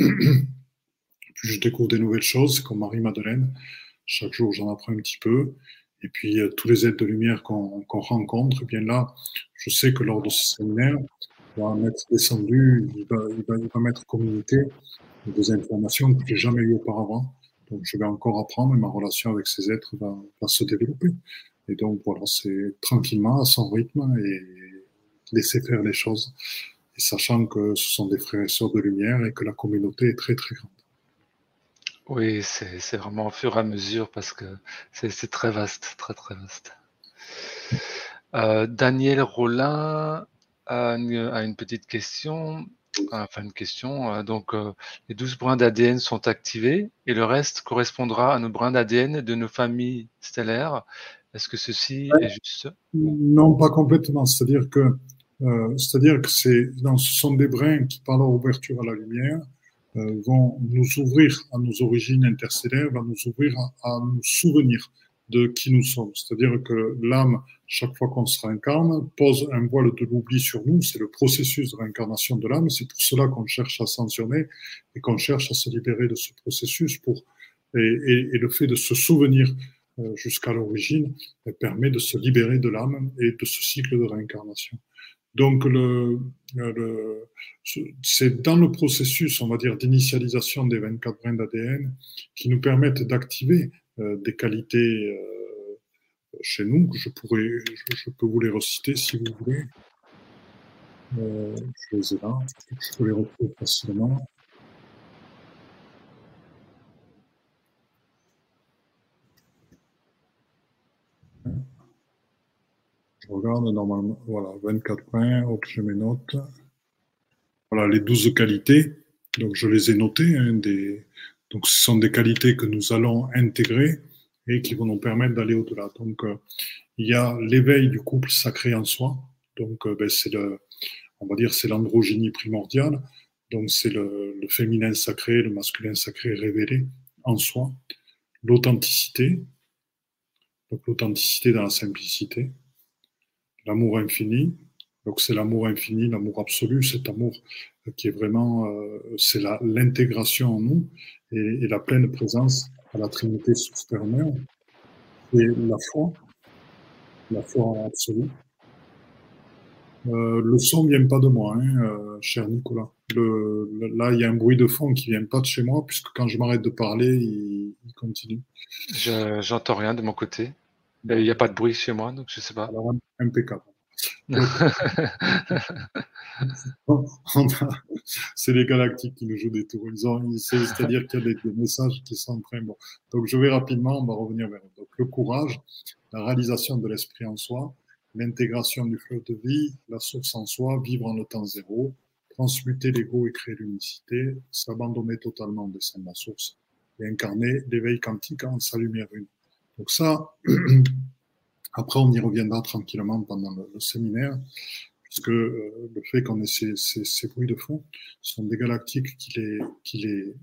plus je découvre des nouvelles choses, comme Marie-Madeleine. Chaque jour, j'en apprends un petit peu. Et puis, euh, tous les êtres de lumière qu'on rencontre, eh bien là, je sais que lors de ce séminaire, il va m'être descendu, il va, il va, il communiqué des informations que j'ai jamais eues auparavant. Donc, je vais encore apprendre et ma relation avec ces êtres va se développer. Et donc, voilà, c'est tranquillement, à son rythme et laisser faire les choses. Sachant que ce sont des frères et sœurs de lumière et que la communauté est très, très grande. Oui, c'est vraiment au fur et à mesure parce que c'est très vaste, très, très vaste. Euh, Daniel Rollin a une petite question. Enfin, une question. Euh, donc, euh, les 12 brins d'ADN sont activés et le reste correspondra à nos brins d'ADN de nos familles stellaires. Est-ce que ceci est juste? Non, pas complètement. C'est-à-dire que, euh, c'est-à-dire que c'est, ce sont des brins qui, par leur ouverture à la lumière, vont nous ouvrir à nos origines interstellaires, vont nous ouvrir à nous souvenir de qui nous sommes. C'est-à-dire que l'âme, chaque fois qu'on se réincarne, pose un voile de l'oubli sur nous. C'est le processus de réincarnation de l'âme. C'est pour cela qu'on cherche à sanctionner et qu'on cherche à se libérer de ce processus pour, et, et, et le fait de se souvenir euh, jusqu'à l'origine permet de se libérer de l'âme et de ce cycle de réincarnation. Donc, le, c'est dans le processus, on va dire, d'initialisation des 24 brins d'ADN qui nous permettent d'activer euh, des qualités euh, chez nous, je, pourrais, je, peux vous les reciter si vous voulez. Euh, je les ai là, je peux les retrouver facilement. Regarde normalement, voilà, 24 points, hop, je mes notes. Voilà, les 12 qualités. Donc, je les ai notées, hein, donc, ce sont des qualités que nous allons intégrer et qui vont nous permettre d'aller au-delà. Donc, euh, il y a l'éveil du couple sacré en soi. Donc, euh, ben, c'est le, on va dire, c'est l'androgynie primordiale. Donc, c'est le, féminin sacré, le masculin sacré révélé en soi. L'authenticité, donc l'authenticité dans la simplicité. L'amour infini, donc c'est l'amour infini, l'amour absolu, cet amour qui est vraiment, euh, c'est l'intégration en nous et, la pleine présence à la Trinité supérieure. Et la foi, la foi absolue. Euh, le son ne vient pas de moi, hein, euh, cher Nicolas. Là, il y a un bruit de fond qui vient pas de chez moi, puisque quand je m'arrête de parler, il, continue. J'entends rien de mon côté. Il n'y a pas de bruit chez moi, donc je sais pas. Alors, impeccable. c'est les galactiques qui nous jouent des tours. C'est-à-dire qu'il y a des, des, messages qui sont très bons. Donc, je vais rapidement, on va revenir vers donc, le courage, la réalisation de l'esprit en soi, l'intégration du fleuve de vie, la source en soi, vivre en le temps zéro, transmuter l'ego et créer l'unicité, s'abandonner totalement de la source et incarner l'éveil quantique en sa lumière une. Donc ça, après on y reviendra tranquillement pendant le, séminaire, puisque euh, le fait qu'on ait ces, bruits de fond sont des galactiques qui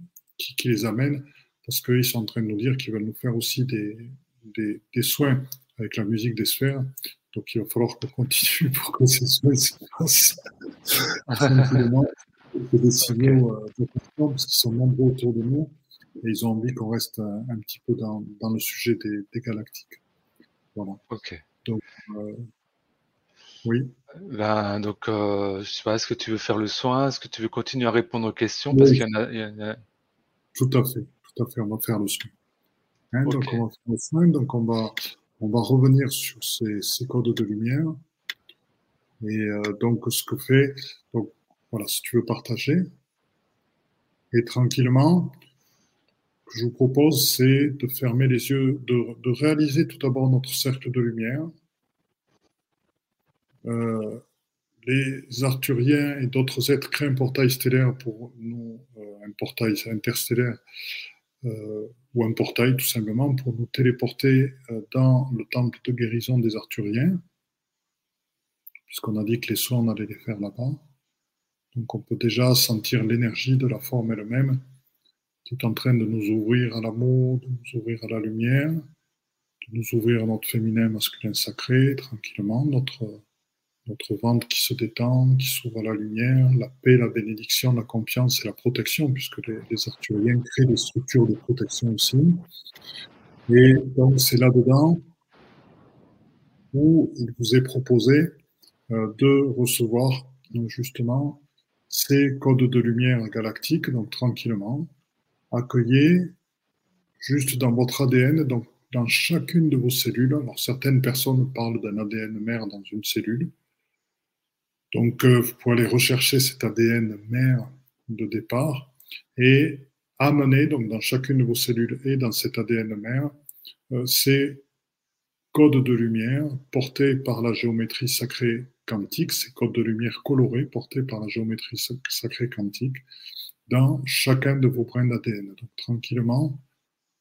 les, amènent, parce qu'ils sont en train de nous dire qu'ils veulent nous faire aussi des, soins avec la musique des sphères. Donc il va falloir qu'on continue pour que ces soins se fassent tranquillement. des signaux euh, de parce qu'ils sont nombreux autour de nous et ils ont envie qu'on reste un, un, petit peu dans, dans le sujet des, des, galactiques. Voilà. Ok. Donc, euh, oui. Ben, donc, euh, je sais pas, est-ce que tu veux faire le soin? Est-ce que tu veux continuer à répondre aux questions? Parce oui. qu'il y, y, en a. Tout à fait, tout à fait. On va faire le soin. Hein, okay. Donc, on va faire le soin. Donc, on va, on va revenir sur ces, ces codes de lumière. Et euh, donc, ce que fait, donc, voilà, si tu veux partager. Et tranquillement, que je vous propose, c'est de fermer les yeux, de, réaliser tout d'abord notre cercle de lumière. Euh, les Arthuriens et d'autres êtres créent un portail stellaire pour nous, euh, un portail interstellaire, euh, ou un portail tout simplement pour nous téléporter dans le temple de guérison des Arthuriens, puisqu'on a dit que les soins, on allait les faire là-bas. Donc on peut déjà sentir l'énergie de la forme elle-même qui est en train de nous ouvrir à l'amour, de nous ouvrir à la lumière, de nous ouvrir à notre féminin masculin sacré, tranquillement, notre, notre ventre qui se détend, qui s'ouvre à la lumière, la paix, la bénédiction, la confiance et la protection, puisque les, les Arthuriens créent des structures de protection aussi. Et donc c'est là-dedans où il vous est proposé euh, de recevoir justement ces codes de lumière galactiques, donc tranquillement, accueillez juste dans votre ADN, donc dans chacune de vos cellules. Alors certaines personnes parlent d'un ADN mère dans une cellule. Donc euh, vous pouvez aller rechercher cet ADN mère de départ et amener donc dans chacune de vos cellules et dans cet ADN mère euh, ces codes de lumière portés par la géométrie sacrée quantique, ces codes de lumière colorés portés par la géométrie sacrée quantique dans chacun de vos brins d'ADN. Donc tranquillement,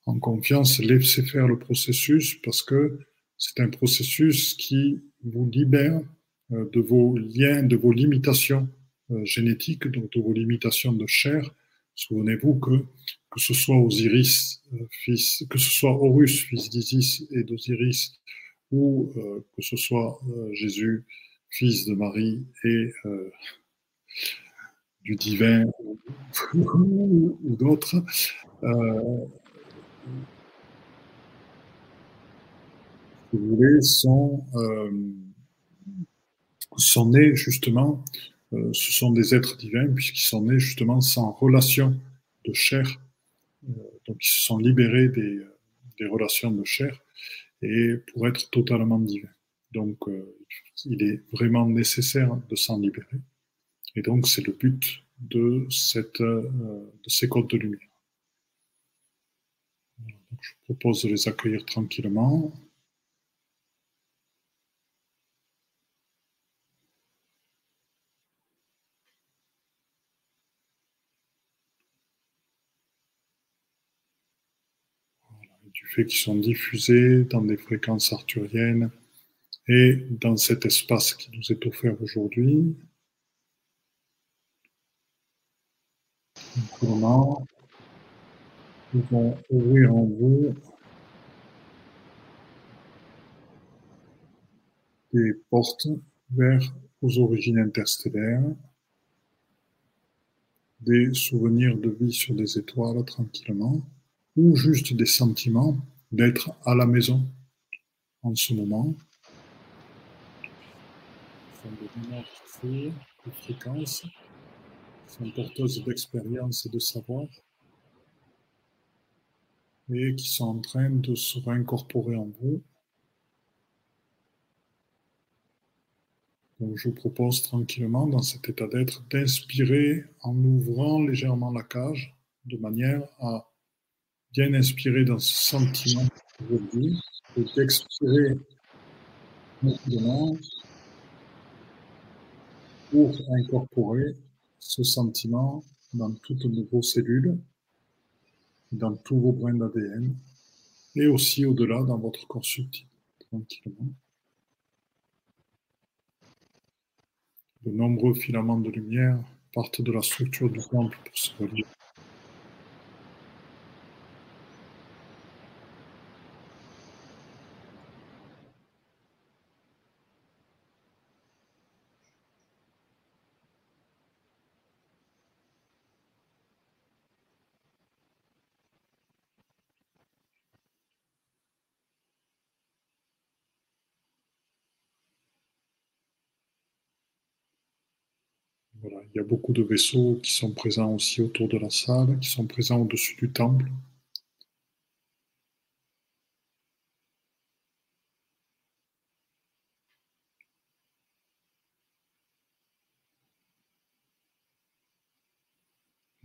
en confiance, laissez faire le processus parce que c'est un processus qui vous libère euh, de vos liens, de vos limitations euh, génétiques, donc de vos limitations de chair. Souvenez-vous que que ce soit Osiris, euh, fils, que ce soit Horus, fils d'Isis et d'Osiris, ou que ce soit Jésus, fils de Marie et du divin ou, d'autres. Euh, vous voulez, sont, euh, sont nés justement, euh, ce sont des êtres divins puisqu'ils sont nés justement sans relation de chair. Donc ils se sont libérés des, relations de chair et pour être totalement divins. Donc il est vraiment nécessaire de s'en libérer. Et donc, c'est le but de, cette, euh, ces codes de lumière. Je vous propose de les accueillir tranquillement. Du fait qu'ils sont diffusés dans des fréquences arthuriennes et dans cet espace qui nous est offert aujourd'hui. Tranquillement, nous vont ouvrir en vous des portes vers aux origines interstellaires, des souvenirs de vie sur des étoiles tranquillement, ou juste des sentiments d'être à la maison en ce moment. Sont porteuses d'expérience et de savoir, et qui sont en train de se réincorporer en vous. Donc, je vous propose tranquillement, dans cet état d'être, d'inspirer en ouvrant légèrement la cage, de manière à bien inspirer dans ce sentiment aujourd'hui, et d'expirer maintenant pour incorporer ce sentiment dans toutes vos cellules, dans tous vos brins d'ADN, et aussi au-delà dans votre corps subtil, tranquillement. De nombreux filaments de lumière partent de la structure du temple pour se relier. Il y a beaucoup de vaisseaux qui sont présents aussi autour de la salle, qui sont présents au-dessus du temple.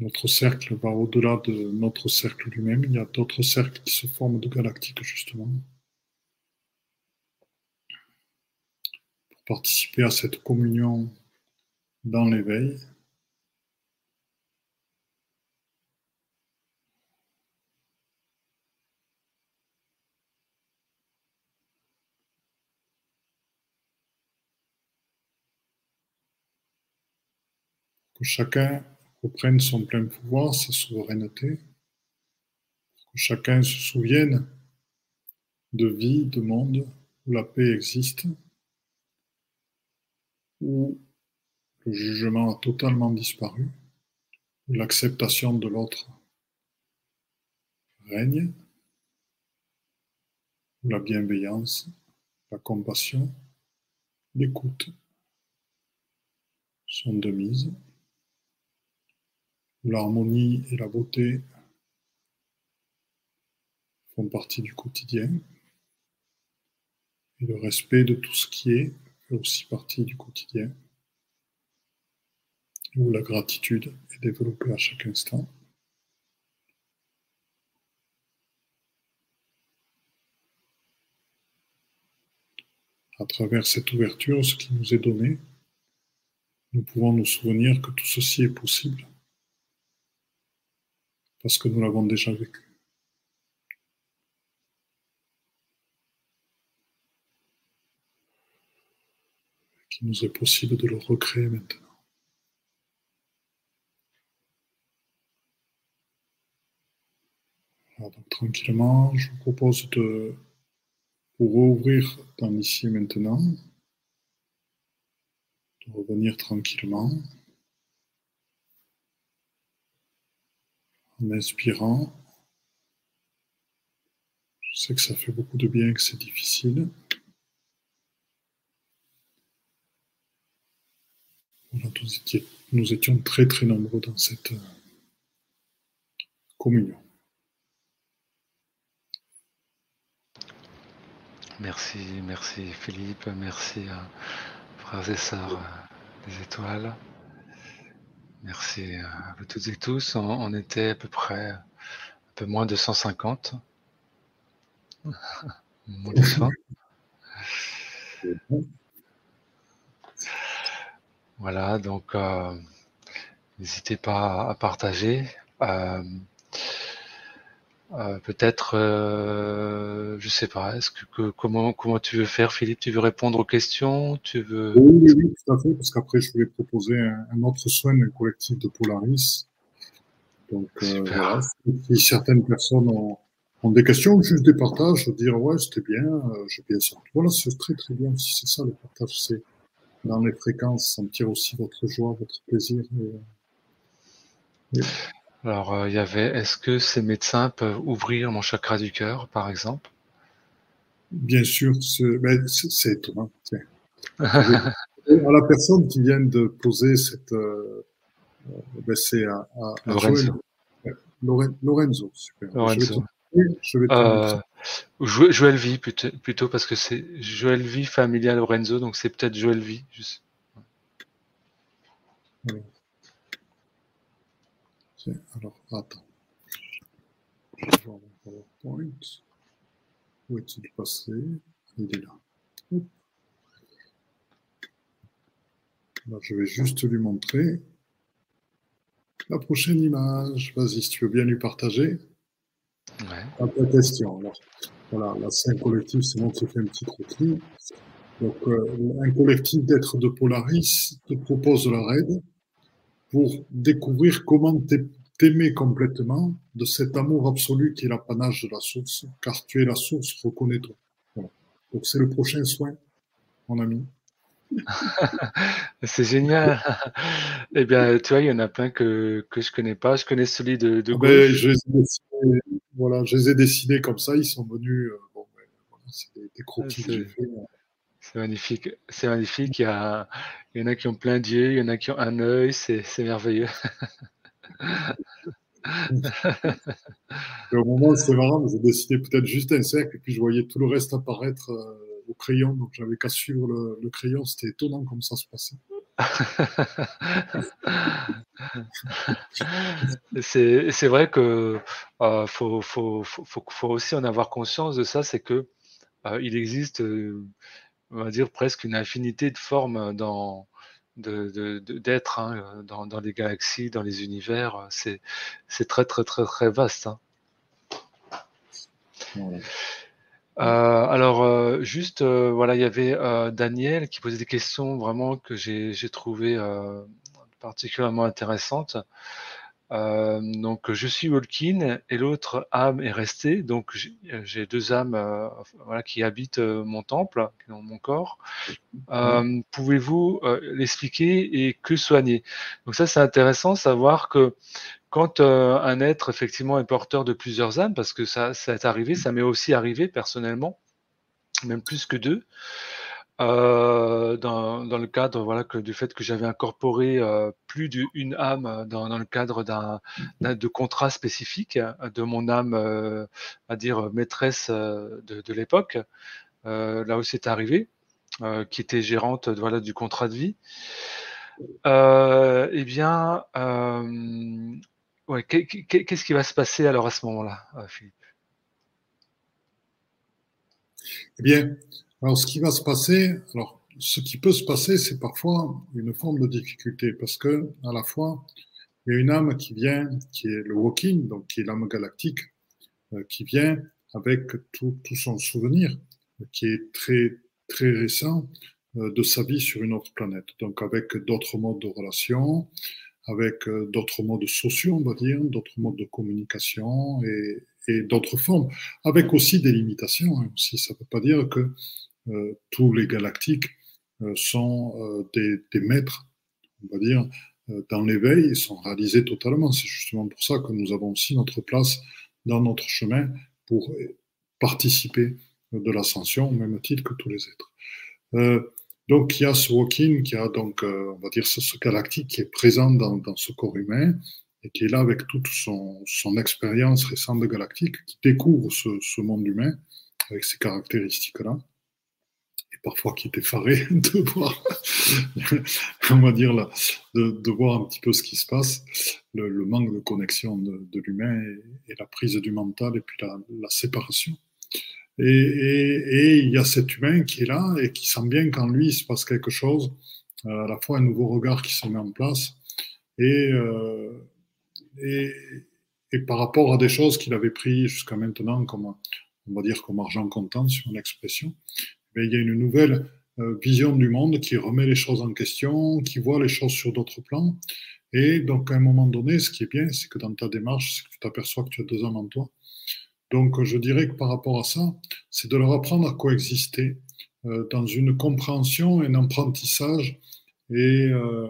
Notre cercle va au-delà de notre cercle lui-même. Il y a d'autres cercles qui se forment de galactiques, justement. Pour participer à cette communion dans l'éveil. Que chacun reprenne son plein pouvoir, sa souveraineté, que chacun se souvienne de vie, de monde où la paix existe, où le jugement a totalement disparu, l'acceptation de l'autre règne, la bienveillance, la compassion, l'écoute sont de mise, l'harmonie et la beauté font partie du quotidien, et le respect de tout ce qui est fait aussi partie du quotidien où la gratitude est développée à chaque instant. À travers cette ouverture, ce qui nous est donné, nous pouvons nous souvenir que tout ceci est possible parce que nous l'avons déjà vécu. Qu'il nous est possible de le recréer maintenant. Tranquillement, je vous propose de vous rouvrir dans ici maintenant, de revenir tranquillement, en inspirant. Je sais que ça fait beaucoup de bien, que c'est difficile. nous étions très très nombreux dans cette communion. Merci, merci Philippe, merci à frères et sœurs euh, des étoiles. Merci à vous toutes et tous. On, était à peu près un peu moins de 150. Voilà, donc euh, n'hésitez pas à partager. Euh, euh, peut-être, euh, je sais pas. Est-ce que, comment comment tu veux faire, Philippe? Tu veux répondre aux questions? Tu veux Oui, oui, tout à fait. Parce qu'après, je voulais proposer un, autre soin collectif de Polaris Donc voilà, si certaines personnes ont, des questions, juste des partages, dire ouais c'était bien, j'ai bien senti. Voilà, c'est très très bien. C'est ça le partage, c'est dans les fréquences, sentir aussi votre joie, votre plaisir. Alors, il y avait, est-ce que ces médecins peuvent ouvrir mon chakra du cœur, par exemple? Bien sûr, c'est étonnant. à la personne qui vient de poser cette. Euh, ben c'est à, à, Lorenzo. Joël, Lorenzo, super. Lorenzo. Je vais euh, Joël Vie plutôt, plutôt parce que c'est Joël Vie familial Lorenzo, donc c'est peut-être Joël. Juste. Alors, attends. Je vais voir mon PowerPoint. Où est-il passé Il est là. je vais juste lui montrer la prochaine image. Vas-y, si tu veux bien lui partager. Ouais. ta question. voilà, la scène collective, c'est bon, tu fais un petit croquis. Donc, euh, un collectif d'êtres de Polaris te propose leur aide pour découvrir comment t'aimer complètement de cet amour absolu qui est l'apanage de la source, car tu es la source, reconnais-toi. Donc c'est le prochain soin, mon ami. c'est génial. eh bien, tu vois, il y en a plein que, que je connais pas. Je connais celui de, de ah ben, je les ai dessinés, voilà, je les ai dessinés comme ça. Ils sont venus. Euh, bon, ben, voilà, c'est des, croquis que j'ai fait. C'est magnifique. C'est magnifique. Il y, a, il y en a qui ont plein d'yeux, il y en a qui ont un œil. C'est merveilleux. au moment, c'est marrant, j'ai dessiné peut-être juste un cercle et puis je voyais tout le reste apparaître euh, au crayon. Donc j'avais qu'à suivre le, crayon. C'était étonnant comme ça se passait. c'est vrai que euh, faut, faut, aussi en avoir conscience de ça, c'est que euh, il existe, on va dire presque une infinité de formes dans d'être hein, dans, dans, les galaxies, dans les univers. C'est très, très, très, très vaste. Hein. Euh, alors, euh, juste, euh, voilà, il y avait Daniel qui posait des questions vraiment que j'ai trouvé particulièrement intéressantes. Euh, donc je suis Walkin et l'autre âme est restée. Donc j'ai deux âmes euh, voilà, qui habitent euh, mon temple, dans mon corps. Pouvez-vous l'expliquer et que soigner? Donc ça c'est intéressant, savoir que quand un être effectivement est porteur de plusieurs âmes, parce que ça, ça est arrivé, ça m'est aussi arrivé personnellement, même plus que deux. Euh, dans, le cadre voilà, que, du fait que j'avais incorporé euh, plus d'une âme dans, le cadre d'un de contrat spécifique de mon âme, euh, à dire maîtresse de, l'époque, là où c'est arrivé, qui était gérante voilà, du contrat de vie. eh bien, qu'est-ce qui va se passer alors à ce moment-là, Philippe? Eh bien, alors, ce qui va se passer, alors, ce qui peut se passer, c'est parfois une forme de difficulté parce que, à la fois, il y a une âme qui vient, qui est le walking, donc qui est l'âme galactique, euh, qui vient avec tout, tout, son souvenir, qui est très, très récent euh, de sa vie sur une autre planète. Donc, avec d'autres modes de relation, avec euh, d'autres modes sociaux, on va dire, d'autres modes de communication et, et d'autres formes, avec aussi des limitations. Hein, aussi. Ça ne veut pas dire que tous les galactiques euh, sont euh, des, maîtres, on va dire, dans l'éveil ils sont réalisés totalement. C'est justement pour ça que nous avons aussi notre place dans notre chemin pour participer de l'ascension au même titre que tous les êtres. Euh, donc il y a ce walking qui a donc, on va dire, ce, galactique qui est présent dans, ce corps humain et qui est là avec toute son, son expérience récente de galactique, qui découvre ce, ce monde humain avec ces caractéristiques-là parfois qui est effaré de voir, on va dire, là, de, voir un petit peu ce qui se passe, le, manque de connexion de, l'humain et, la prise du mental et puis la, séparation. Et, il y a cet humain qui est là et qui sent bien qu'en lui il se passe quelque chose, euh, à la fois un nouveau regard qui se met en place et, euh, et, et par rapport à des choses qu'il avait pris jusqu'à maintenant comme, on va dire, comme argent comptant sur l'expression, il y a une nouvelle euh, vision du monde qui remet les choses en question, qui voit les choses sur d'autres plans. Et donc, à un moment donné, ce qui est bien, c'est que dans ta démarche, c'est que tu t'aperçois que tu as deux âmes en toi. Donc, je dirais que par rapport à ça, c'est de leur apprendre à coexister euh, dans une compréhension, un apprentissage et euh,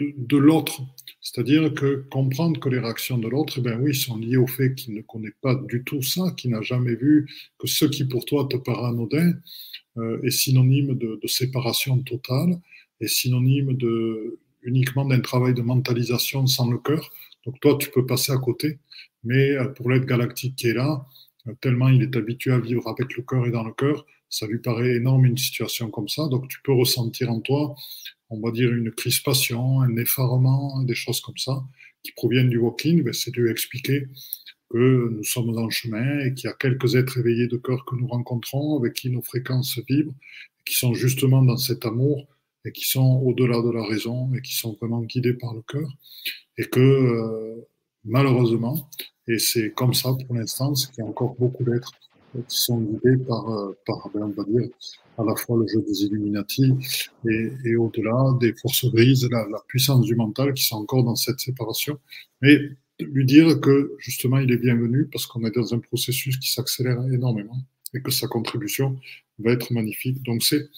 de, l'autre. C'est-à-dire que comprendre que les réactions de l'autre, eh ben oui, sont liées au fait qu'il ne connaît pas du tout ça, qu'il n'a jamais vu que ce qui pour toi te paraît anodin est synonyme de, séparation totale, est synonyme de uniquement d'un travail de mentalisation sans le cœur. Donc toi, tu peux passer à côté, mais euh, pour l'être galactique qui est là, euh, tellement il est habitué à vivre avec le cœur et dans le cœur, ça lui paraît énorme une situation comme ça. Donc tu peux ressentir en toi, on va dire, une crispation, un effarement, des choses comme ça, qui proviennent du walking. Ben, c'est de expliquer que nous sommes en chemin et qu'il y a quelques êtres éveillés de cœur que nous rencontrons, avec qui nos fréquences vibrent, qui sont justement dans cet amour et qui sont au-delà de la raison et qui sont vraiment guidés par le cœur. Et que euh, malheureusement, et c'est comme ça pour l'instant, c'est qu'il y a encore beaucoup d'êtres qui sont guidés par, euh, par on va dire, à la fois le jeu des Illuminati et, et au-delà des forces grises, la, puissance du mental qui sont encore dans cette séparation. Mais lui dire que justement il est bienvenu parce qu'on est dans un processus qui s'accélère énormément et que sa contribution va être magnifique. Donc c'est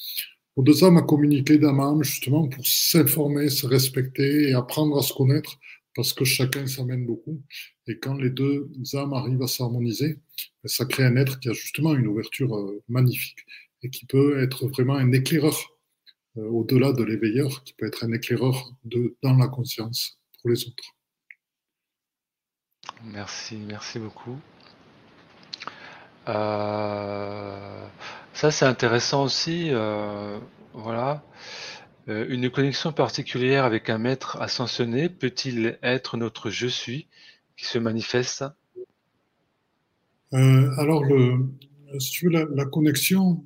âmes à communiquer d'âme justement pour s'informer, se respecter et apprendre à se connaître parce que chacun s'amène beaucoup. Et quand les deux âmes arrivent à s'harmoniser, ben, ça crée un être qui a justement une ouverture euh, magnifique et qui peut être vraiment un éclaireur euh, au-delà de l'éveilleur, qui peut être un éclaireur dans la conscience pour les autres. Merci, merci beaucoup. Euh, ça, c'est intéressant aussi. Voilà. Euh, une connexion particulière avec un maître ascensionné peut-il être notre je suis qui se manifeste? Alors, le, si la, connexion,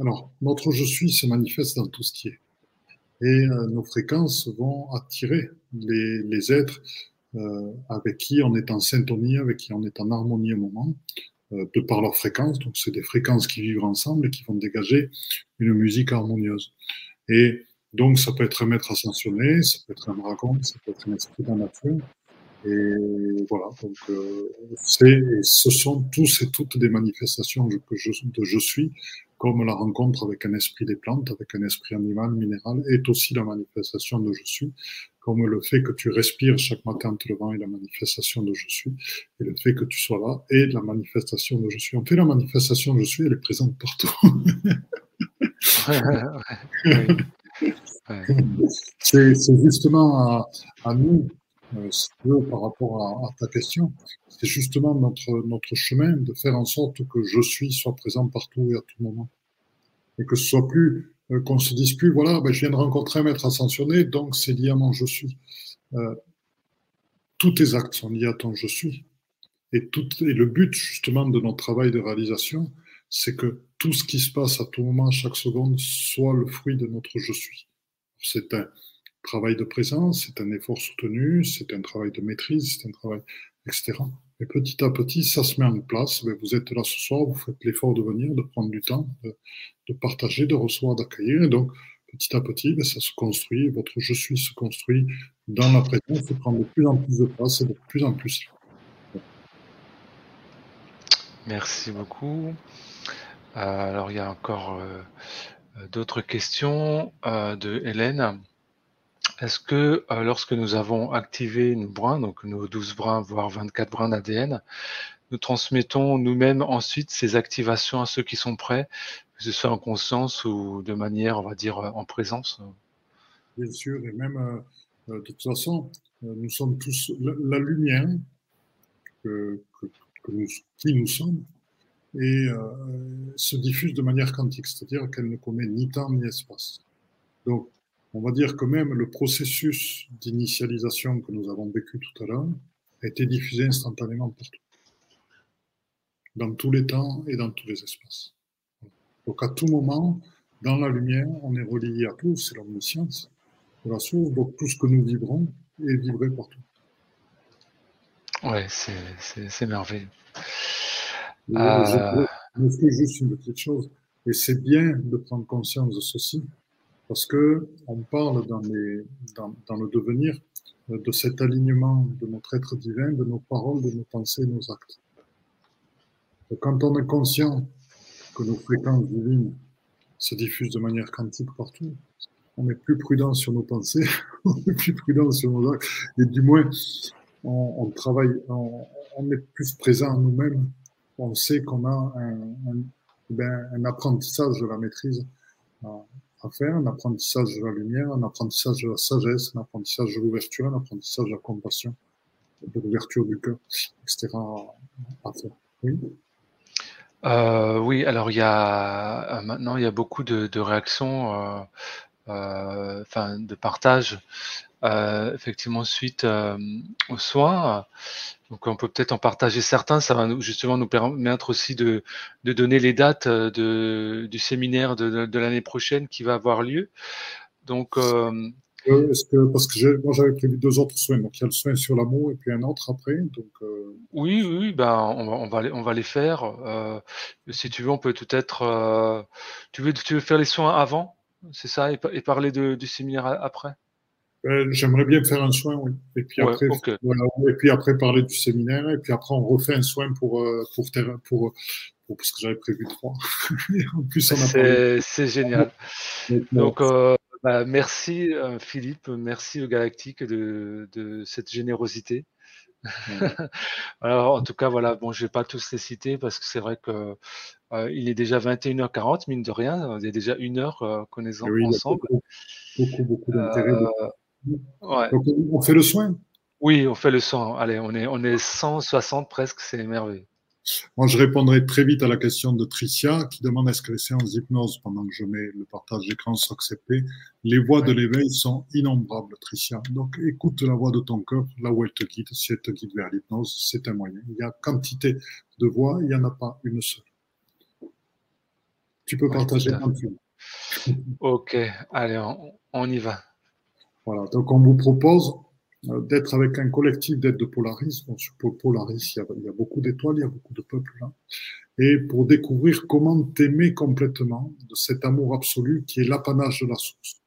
alors notre je suis se manifeste dans tout ce qui est. Et nos fréquences vont attirer les, êtres avec qui on est en syntonie, avec qui on est en harmonie au moment, euh, de par leur fréquence. Donc, c'est des fréquences qui vivent ensemble et qui vont dégager une musique harmonieuse. Et donc, ça peut être un maître ascensionné, ça peut être un dragon, ça peut être un esprit de nature. Et voilà, donc euh, ce sont tous et toutes des manifestations de je suis, comme la rencontre avec un esprit des plantes, avec un esprit animal, minéral, est aussi la manifestation de je suis, comme le fait que tu respires chaque matin en te levant est la manifestation de je suis, et le fait que tu sois là est la manifestation de je suis. En fait, la manifestation de je suis, elle est présente partout. c'est, justement à, nous, euh, par rapport à, ta question, c'est justement notre, notre chemin de faire en sorte que je suis soit présent partout et à tout moment. Et que ce soit plus, euh, qu'on se dise plus, voilà, ben, je viens de rencontrer un maître ascensionné, donc c'est lié à mon je suis. Euh, tous tes actes sont liés à ton je suis. Et, tout, et le but, justement, de notre travail de réalisation, c'est que tout ce qui se passe à tout moment, chaque seconde, soit le fruit de notre je suis. C'est un travail de présence, c'est un effort soutenu, c'est un travail de maîtrise, c'est un travail, etc. Et petit à petit, ça se met en place. Vous êtes là ce soir, vous faites l'effort de venir, de prendre du temps, de, partager, de recevoir, d'accueillir. Et donc, petit à petit, ben, ça se construit, votre je suis se construit dans la présence et prend de plus en plus de place et de plus en plus. Merci beaucoup. Euh, alors, il y a encore euh, d'autres questions euh, de Hélène. Est-ce que lorsque nous avons activé nos brins, donc nos 12 brins, voire 24 brins d'ADN, nous transmettons nous-mêmes ensuite ces activations à ceux qui sont prêts, que ce soit en conscience ou de manière, on va dire, en présence? Bien sûr, et même de toute façon, nous sommes tous la, lumière qui nous sommes et se diffuse de manière quantique, c'est-à-dire qu'elle ne commet ni temps ni espace. Donc, on va dire que même le processus d'initialisation que nous avons vécu tout à l'heure a été diffusé instantanément partout, dans tous les temps et dans tous les espaces. Donc à tout moment, dans la lumière, on est relié à tout, c'est l'omniscience de la source, donc tout ce que nous vivrons est vibré partout. Ouais, c'est merveilleux. Euh... Je, je juste une petite chose, et c'est bien de prendre conscience de ceci, parce que on parle dans, les, dans, dans le devenir de cet alignement de notre être divin, de nos paroles, de nos pensées, de nos actes. Et quand on est conscient que nos fréquences divines se diffusent de manière quantique partout, on est plus prudent sur nos pensées, on est plus prudent sur nos actes, et du moins, on, on travaille, on, on, est plus présent à nous-mêmes, on sait qu'on a ben, un, apprentissage de la maîtrise à faire, un apprentissage de la lumière, un apprentissage de la sagesse, un apprentissage de l'ouverture, un apprentissage de la compassion, de l'ouverture du cœur, etc. à faire. Oui. Euh, oui, alors il y a euh, maintenant il y a beaucoup de, réactions, euh, de partage, euh, effectivement suite euh, aux soins. Donc on peut peut-être en partager certains. Ça va nous, justement nous permettre aussi de, de donner les dates de, du séminaire de, l'année prochaine qui va avoir lieu. Donc euh, est-ce que, parce que moi j'avais prévu deux autres soins, donc il y a le soin sur l'amour et puis un autre après. Donc, euh... Oui, oui, ben on va, on va, les, on va les faire. Euh, si tu veux, on peut tout-être. Euh, tu veux, tu veux faire les soins avant, c'est ça, et, et parler de, du séminaire après? Euh, j'aimerais bien faire un soin, oui. Et puis après, okay. voilà, et puis après parler du séminaire, et puis après on refait un soin pour pour pour, pour, pour parce que j'avais prévu trois. en plus, on a C'est génial. Donc. Euh, bah, merci euh, Philippe, merci au Galactique de, de cette générosité. Alors, en tout cas, voilà, bon, je vais pas tous les citer parce que c'est vrai que euh, il est déjà 21h40, mine de rien, il y a déjà une heure euh, qu'on est oui, ensemble. Beaucoup, beaucoup, d'intérêt. Euh, ouais. Donc, on fait le soin. Oui, on fait le soin. Allez, on est, on est 160 presque, c'est merveilleux. Moi, je répondrai très vite à la question de Tricia qui demande est-ce que les séances d'hypnose, pendant que je mets le partage d'écran, sont acceptées? Les voix de l'éveil sont innombrables, Tricia. Donc, écoute la voix de ton cœur, là où elle te guide. Si elle te guide vers l'hypnose, c'est un moyen. Il y a quantité de voix, il n'y en a pas une seule. Tu peux partager un peu. Ok, allez, on, on y va. Voilà, donc on vous propose euh, d'être avec un collectif d'aide de Polaris. Bon, sur Polaris, il y, a, beaucoup d'étoiles, il y a beaucoup de peuples là. Et pour découvrir comment t'aimer complètement de cet amour absolu qui est l'apanage de la source.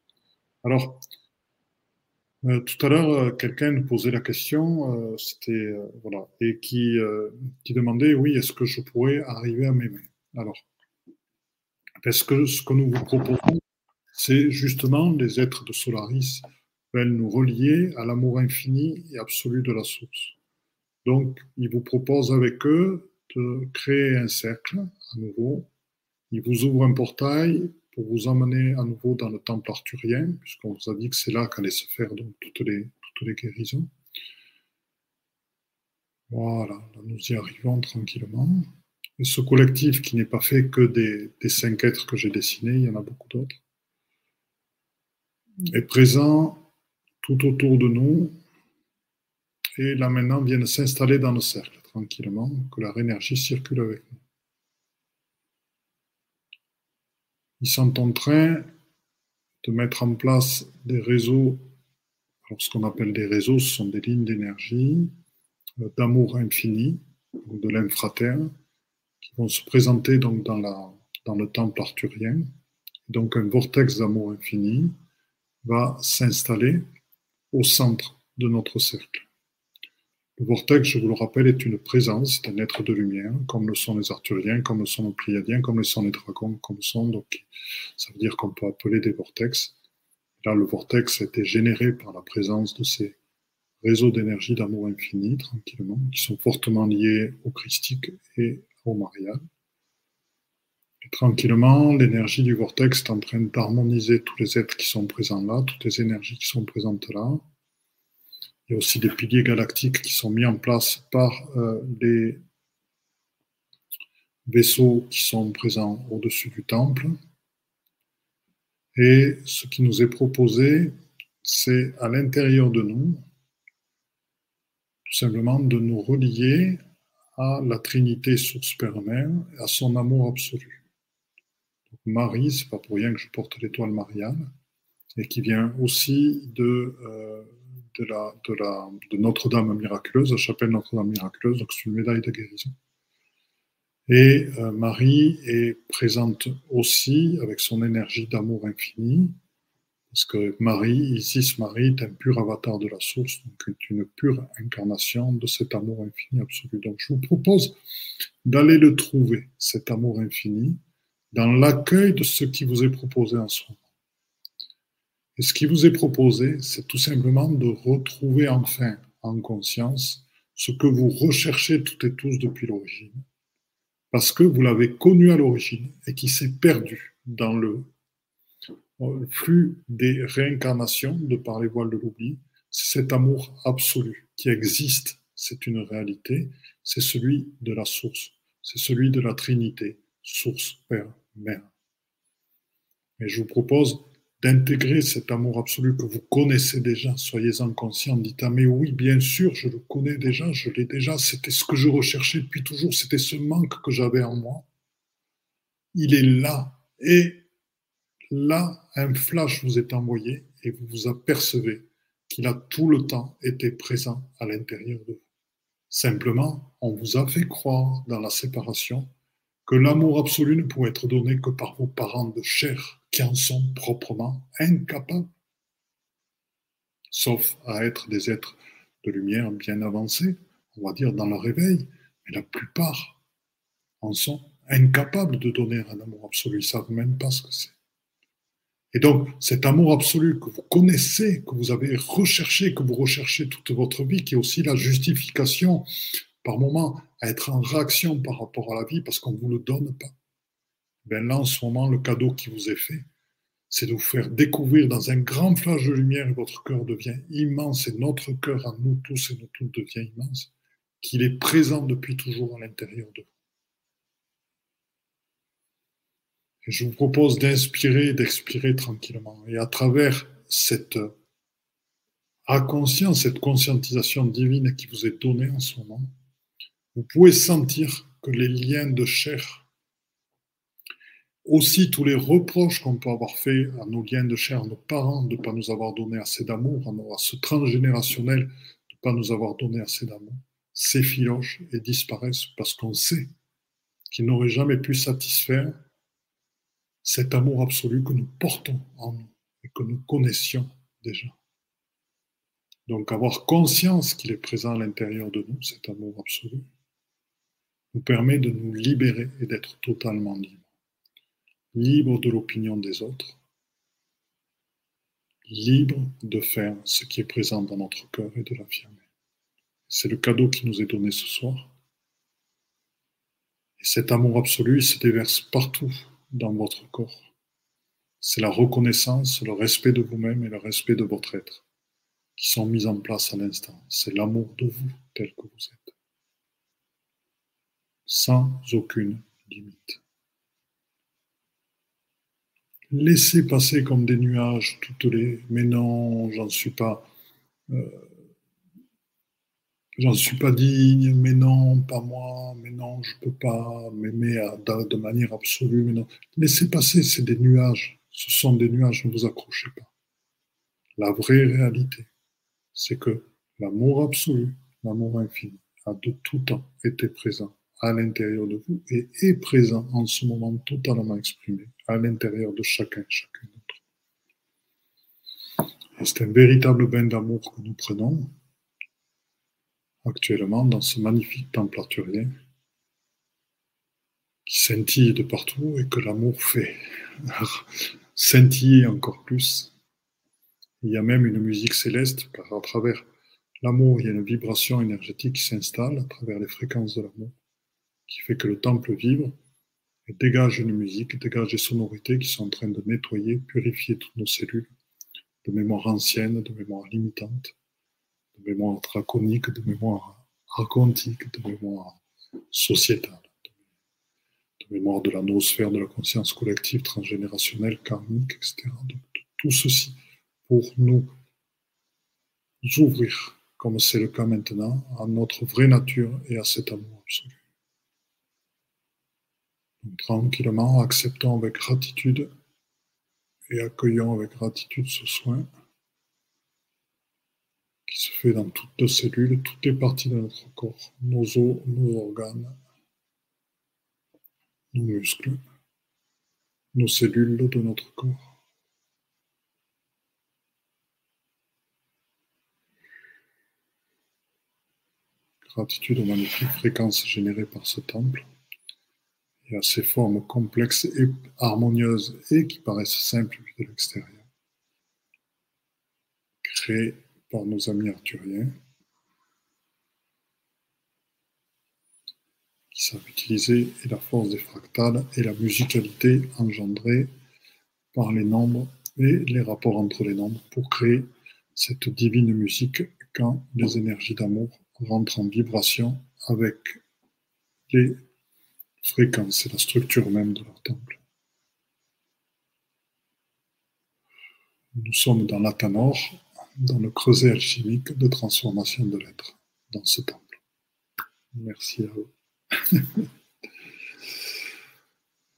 Alors, euh, tout à l'heure, euh, quelqu'un nous posait la question, c'était voilà, et qui qui demandait, oui, est-ce que je pourrais arriver à m'aimer? Alors, parce que ce que nous vous proposons, c'est justement les êtres de Solaris veulent nous relier à l'amour infini et absolu de la source. Donc, il vous propose avec eux de créer un cercle à nouveau. Il vous ouvre un portail pour vous emmener à nouveau dans le temple arthurien, puisqu'on vous a dit que c'est là qu'allaient se faire donc toutes les, toutes les guérisons. Voilà, là nous y arrivons tranquillement. Et ce collectif qui n'est pas fait que des, des cinq êtres que j'ai dessinés, il y en a beaucoup d'autres, est présent tout autour de nous. Et là maintenant viennent s'installer dans le cercle tranquillement, que leur énergie circule avec nous. Ils sont en train de mettre en place des réseaux. Alors ce qu'on appelle des réseaux, ce sont des lignes d'énergie, euh, d'amour infini, de l'infraterre, qui vont se présenter donc dans, la, dans le temple arthurien. Donc un vortex d'amour infini va s'installer au centre de notre cercle. Le vortex, je vous le rappelle, est une présence, c'est un être de lumière, comme le sont les arthuriens, comme le sont les pléiadiens, comme le sont les dragons, comme le sont, donc ça veut dire qu'on peut appeler des vortex. Là, le vortex a été généré par la présence de ces réseaux d'énergie d'amour infini, tranquillement, qui sont fortement liés au christique et au mariage. Tranquillement, l'énergie du vortex est en train d'harmoniser tous les êtres qui sont présents là, toutes les énergies qui sont présentes là. Il y a aussi des piliers galactiques qui sont mis en place par euh, les vaisseaux qui sont présents au-dessus du temple. Et ce qui nous est proposé, c'est à l'intérieur de nous, tout simplement de nous relier à la Trinité source Père Mère, à son amour absolu. Marie, c'est pas pour rien que je porte l'étoile Marianne, et qui vient aussi de, euh, de, la, de, Notre-Dame miraculeuse, la chapelle Notre-Dame miraculeuse, donc c'est une médaille de guérison. Et euh, Marie est présente aussi avec son énergie d'amour infini Parce que Marie, Isis Marie, est un pur avatar de la source, donc une pure incarnation de cet amour infini absolu. Donc je vous propose d'aller le trouver, cet amour infini, dans l'accueil de ce qui vous est proposé en ce moment. Et ce qui vous est proposé, c'est tout simplement de retrouver enfin en conscience ce que vous recherchez toutes et tous depuis l'origine, parce que vous l'avez connu à l'origine et qui s'est perdu dans le flux des réincarnations de par les voiles de l'oubli. C'est cet amour absolu qui existe, c'est une réalité, c'est celui de la source, c'est celui de la Trinité, source, Père, Et je vous propose d'intégrer cet amour absolu que vous connaissez déjà. Soyez-en conscient. Dites, ah mais oui, bien sûr, je le connais déjà, je l'ai déjà. C'était ce que je recherchais depuis toujours. C'était ce manque que j'avais en moi. Il est là. Et là, un flash vous est envoyé et vous vous apercevez qu'il a tout le temps été présent à l'intérieur de vous. Simplement, on vous a fait croire dans la séparation que l'amour absolu ne pouvait être donné que par vos parents de chair qui en sont proprement incapables, sauf à être des êtres de lumière bien avancés, on va dire dans le réveil, mais la plupart en sont incapables de donner un amour absolu, ils ne savent même pas ce que c'est. Et donc, cet amour absolu que vous connaissez, que vous avez recherché, que vous recherchez toute votre vie, qui est aussi la justification, par moment, à être en réaction par rapport à la vie parce qu'on ne vous le donne pas. Ben là, en ce moment, le cadeau qui vous est fait, c'est de vous faire découvrir dans un grand flash de lumière, votre cœur devient immense, et notre cœur à nous tous et nous toutes devient immense, qu'il est présent depuis toujours à l'intérieur de vous. Et je vous propose d'inspirer et d'expirer tranquillement. Et à travers cette conscience, cette conscientisation divine qui vous est donnée en ce moment, vous pouvez sentir que les liens de chair aussi, tous les reproches qu'on peut avoir faits à nos liens de chair, à nos parents de ne pas nous avoir donné assez d'amour, à, ce transgénérationnel de ne pas nous avoir donné assez d'amour, s'effilochent et disparaissent parce qu'on sait qu'ils n'auraient jamais pu satisfaire cet amour absolu que nous portons en nous et que nous connaissions déjà. Donc avoir conscience qu'il est présent à l'intérieur de nous, cet amour absolu, nous permet de nous libérer et d'être totalement libres libre de l'opinion des autres, libre de faire ce qui est présent dans notre cœur et de l'affirmer. C'est le cadeau qui nous est donné ce soir. Et cet amour absolu se déverse partout dans votre corps. C'est la reconnaissance, le respect de vous-même et le respect de votre être qui sont mis en place à l'instant. C'est l'amour de vous tel que vous êtes. Sans aucune limite. Laissez passer comme des nuages toutes les mais non, j'en suis pas euh, j'en suis pas digne, mais non, pas moi, mais non, je peux pas m'aimer de manière absolue, mais non. Laissez passer, c'est des nuages. Ce sont des nuages, ne vous accrochez pas. La vraie réalité, c'est que l'amour absolu, l'amour infini, a de tout temps été présent à l'intérieur de vous et est présent en ce moment totalement exprimé à l'intérieur de chacun, chacun d'entre nous. C'est un véritable bain d'amour que nous prenons actuellement dans ce magnifique temple arthurien qui scintille de partout et que l'amour fait scintiller encore plus. Il y a même une musique céleste car à travers l'amour, il y a une vibration énergétique qui s'installe à travers les fréquences de l'amour qui fait que le temple vibre et dégage une musique, dégage des sonorités qui sont en train de nettoyer, purifier toutes nos cellules de mémoire ancienne, de mémoire limitante, de mémoire draconique, de mémoire archontique, de mémoire sociétale, de mémoire de la noosphère, de la conscience collective, transgénérationnelle, karmique, etc. Donc, tout ceci pour nous ouvrir, comme c'est le cas maintenant, à notre vraie nature et à cet amour absolu tranquillement, acceptant avec gratitude et accueillant avec gratitude ce soin qui se fait dans toutes nos cellules, toutes les parties de notre corps, nos os, nos organes, nos muscles, nos cellules de notre corps. Gratitude aux magnifiques fréquences générées par ce temple à ces formes complexes et harmonieuses et qui paraissent simples de l'extérieur, créées par nos amis arthuriens, qui savent utiliser la force des fractales et la musicalité engendrée par les nombres et les rapports entre les nombres pour créer cette divine musique quand les énergies d'amour rentrent en vibration avec les fréquences et la structure même de leur temple. Nous sommes dans l'Atanor, dans le creuset alchimique de transformation de l'être, dans ce temple. Merci à vous.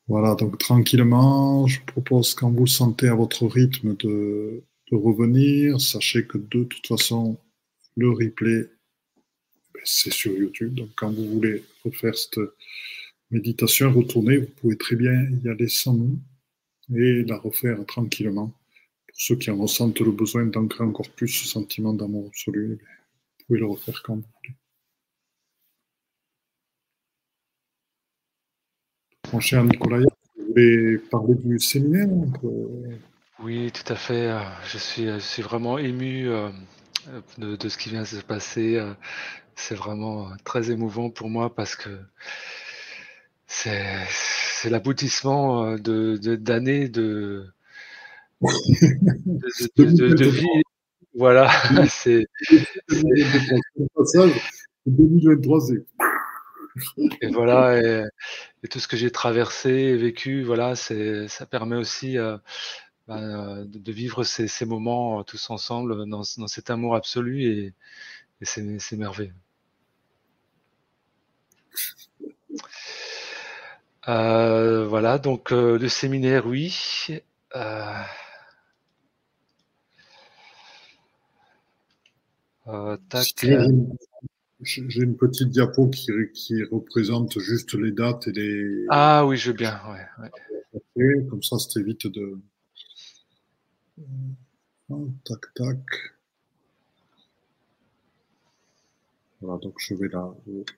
voilà, donc tranquillement, je propose quand vous sentez à votre rythme de, revenir, sachez que de toute façon, le replay, ben, c'est sur YouTube. Donc quand vous voulez refaire cette méditation, retourner, vous pouvez très bien y aller sans nous et la refaire tranquillement. Pour ceux qui en ressentent le besoin d'ancrer encore plus ce sentiment d'amour absolu, ben, vous pouvez le refaire quand vous voulez. Mon cher Nicolas, vous voulez parler du séminaire Oui, tout à fait. Je suis, je suis vraiment ému euh, de, ce qui vient de se passer. Euh, c'est vraiment très émouvant pour moi parce que c'est l'aboutissement euh, de d'années de, de, vie. Voilà, c'est. 2023, et voilà, et, tout ce que j'ai traversé et vécu, voilà, c'est, ça permet aussi euh, ben, de, vivre ces, ces, moments tous ensemble dans, dans, cet amour absolu et, et c'est, merveilleux. Euh, voilà, donc euh, le séminaire, oui. Euh, J'ai une petite diapo qui, qui, représente juste les dates et les. Ah oui, je veux bien, ouais. Comme ça, ça évite de. Tac, tac. Voilà, donc je vais la,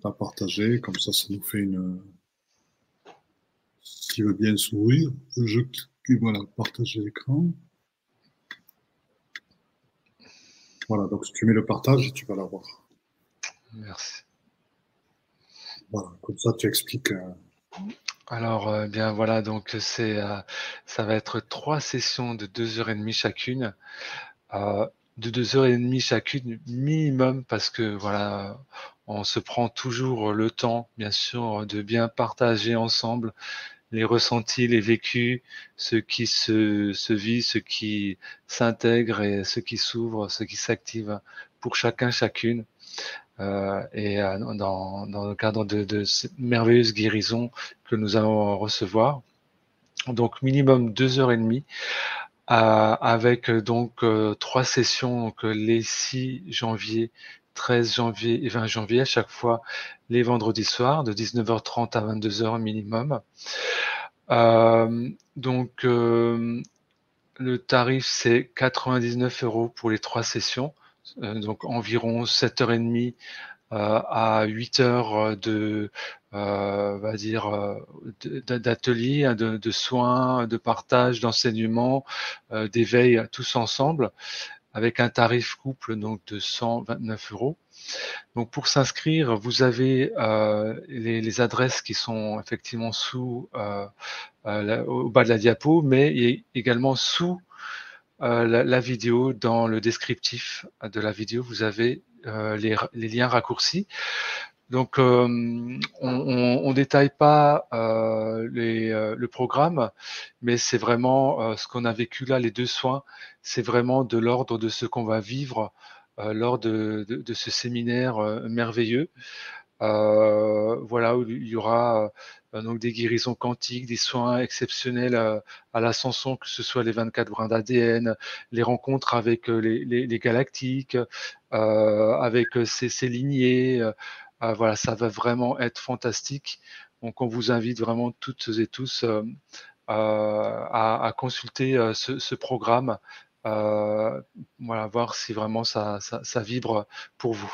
la partager, comme ça, ça nous fait une qui veut bien s'ouvrir. Je voilà, partager l'écran. Voilà, donc tu mets le partage, tu vas l'avoir. Merci. Voilà, comme ça tu expliques. Euh, Alors, euh, bien voilà, donc c'est, euh, ça va être trois sessions de deux heures et demie chacune, de deux heures et demie chacune minimum, parce que voilà, on se prend toujours le temps, bien sûr, de bien partager ensemble les ressentis, les vécus, ce qui se, se vit, ce qui s'intègre et ce qui s'ouvre, ce qui s'active pour chacun, chacune. Euh, et euh, dans, dans, le cadre de, de, cette merveilleuse guérison que nous allons recevoir. Donc minimum deux heures et demie. Euh, avec donc euh, trois sessions, donc les 6 janvier, 13 janvier et 20 janvier, à chaque fois les vendredis soirs, de 19h30 à 22h minimum. Euh, donc, euh, le tarif, c'est 99 euros pour les trois sessions, euh, donc environ 7h30 à 8 heures de, va dire, d'atelier, de, de, soins, de partage, d'enseignement, d'éveil, tous ensemble avec un tarif couple donc de 129 euros. Donc pour s'inscrire, vous avez euh, les, adresses qui sont effectivement sous euh, euh, au bas de la diapo, mais également sous la, vidéo dans le descriptif de la vidéo, vous avez les, liens raccourcis. Donc, on ne détaille pas le programme, mais c'est vraiment ce qu'on a vécu là, les deux soins, c'est vraiment de l'ordre de ce qu'on va vivre euh, lors de, ce séminaire euh, merveilleux. Euh, voilà, où il y aura donc des guérisons quantiques, des soins exceptionnels à, l'ascension, que ce soit les 24 brins d'ADN, les rencontres avec les, galactiques, avec ces, lignées. Voilà, ça va vraiment être fantastique. Donc, on vous invite vraiment toutes et tous à, consulter ce, programme euh, voilà, voir si vraiment ça, ça, vibre pour vous.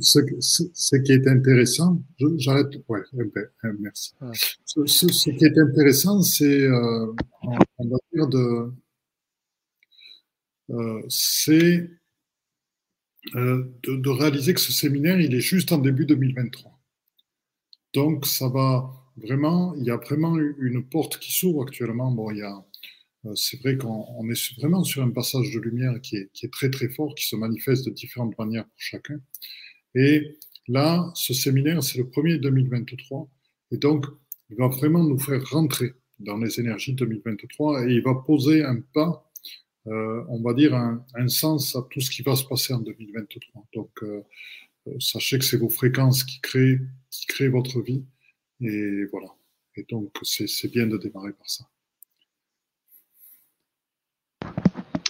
ce, qui est intéressant, j'arrête, ouais, eh ben, eh, merci. Ce, qui est intéressant, c'est, euh, on, va dire de, euh, c'est euh, de, de, réaliser que ce séminaire, il est juste en début 2023. Donc, ça va vraiment, il y a vraiment une porte qui s'ouvre actuellement. Bon, il y a, euh, c'est vrai qu'on est vraiment sur un passage de lumière qui est, qui est, très très fort, qui se manifeste de différentes manières pour chacun. Et là, ce séminaire, c'est le premier 2023. Et donc, il va vraiment nous faire rentrer dans les énergies 2023 et il va poser un pas, euh, on va dire, un, sens à tout ce qui va se passer en 2023. Donc, euh, euh, sachez que c'est vos fréquences qui créent, qui créent votre vie. Et voilà. Et donc, c'est bien de démarrer par ça.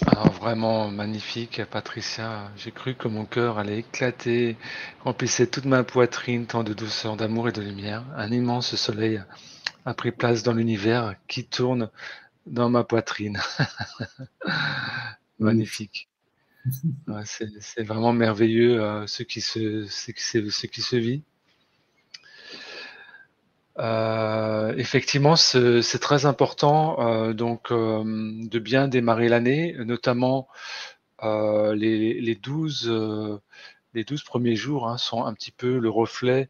Alors vraiment magnifique, Patricia. J'ai cru que mon cœur allait éclater, remplissait toute ma poitrine, tant de douceur, d'amour et de lumière. Un immense soleil a pris place dans l'univers qui tourne dans ma poitrine. magnifique. c'est vraiment merveilleux euh, ce, qui se, vit. Euh, effectivement, c'est très important euh, donc de bien démarrer l'année, notamment les, les, 12, les 12 premiers jours hein, sont un petit peu le reflet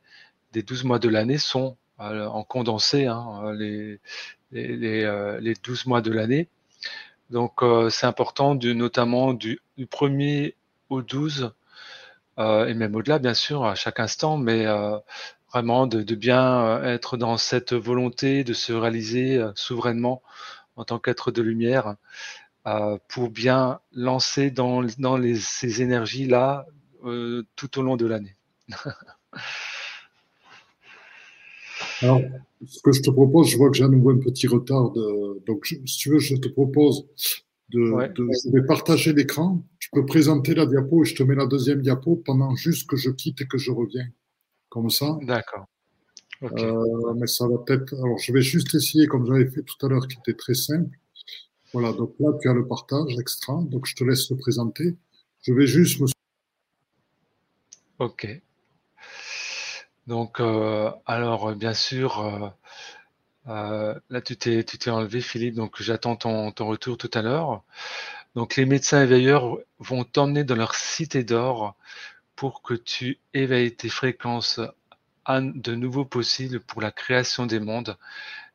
des 12 mois de l'année, sont en condensé hein, les, les, 12 mois de l'année. Donc c'est important de, notamment du, du 1er au 12 et même au-delà bien sûr à chaque instant, mais vraiment de, bien euh, être dans cette volonté de se réaliser euh, souverainement en tant qu'être de lumière euh, pour bien lancer dans, les, ces énergies-là tout au long de l'année. Alors, ce que je te propose, je vois que j'ai à nouveau un petit retard. De... Donc, si tu veux, je te propose de, de je vais partager l'écran. Tu peux présenter la diapo et je te mets la deuxième diapo pendant juste que je quitte et que je reviens comme ça. D'accord. Euh, mais ça va peut-être. Alors, je vais juste essayer comme j'avais fait tout à l'heure, qui était très simple. Voilà, donc là, tu as le partage extra. Donc, je te laisse le présenter. Je vais juste me. Ok. Donc, euh, alors, bien sûr, euh, là, tu t'es, tu t'es enlevé, Philippe. Donc, j'attends ton, ton retour tout à l'heure. Donc, les médecins éveilleurs vont t'emmener dans leur cité d'or pour que tu éveilles tes fréquences à de nouveaux possibles pour la création des mondes,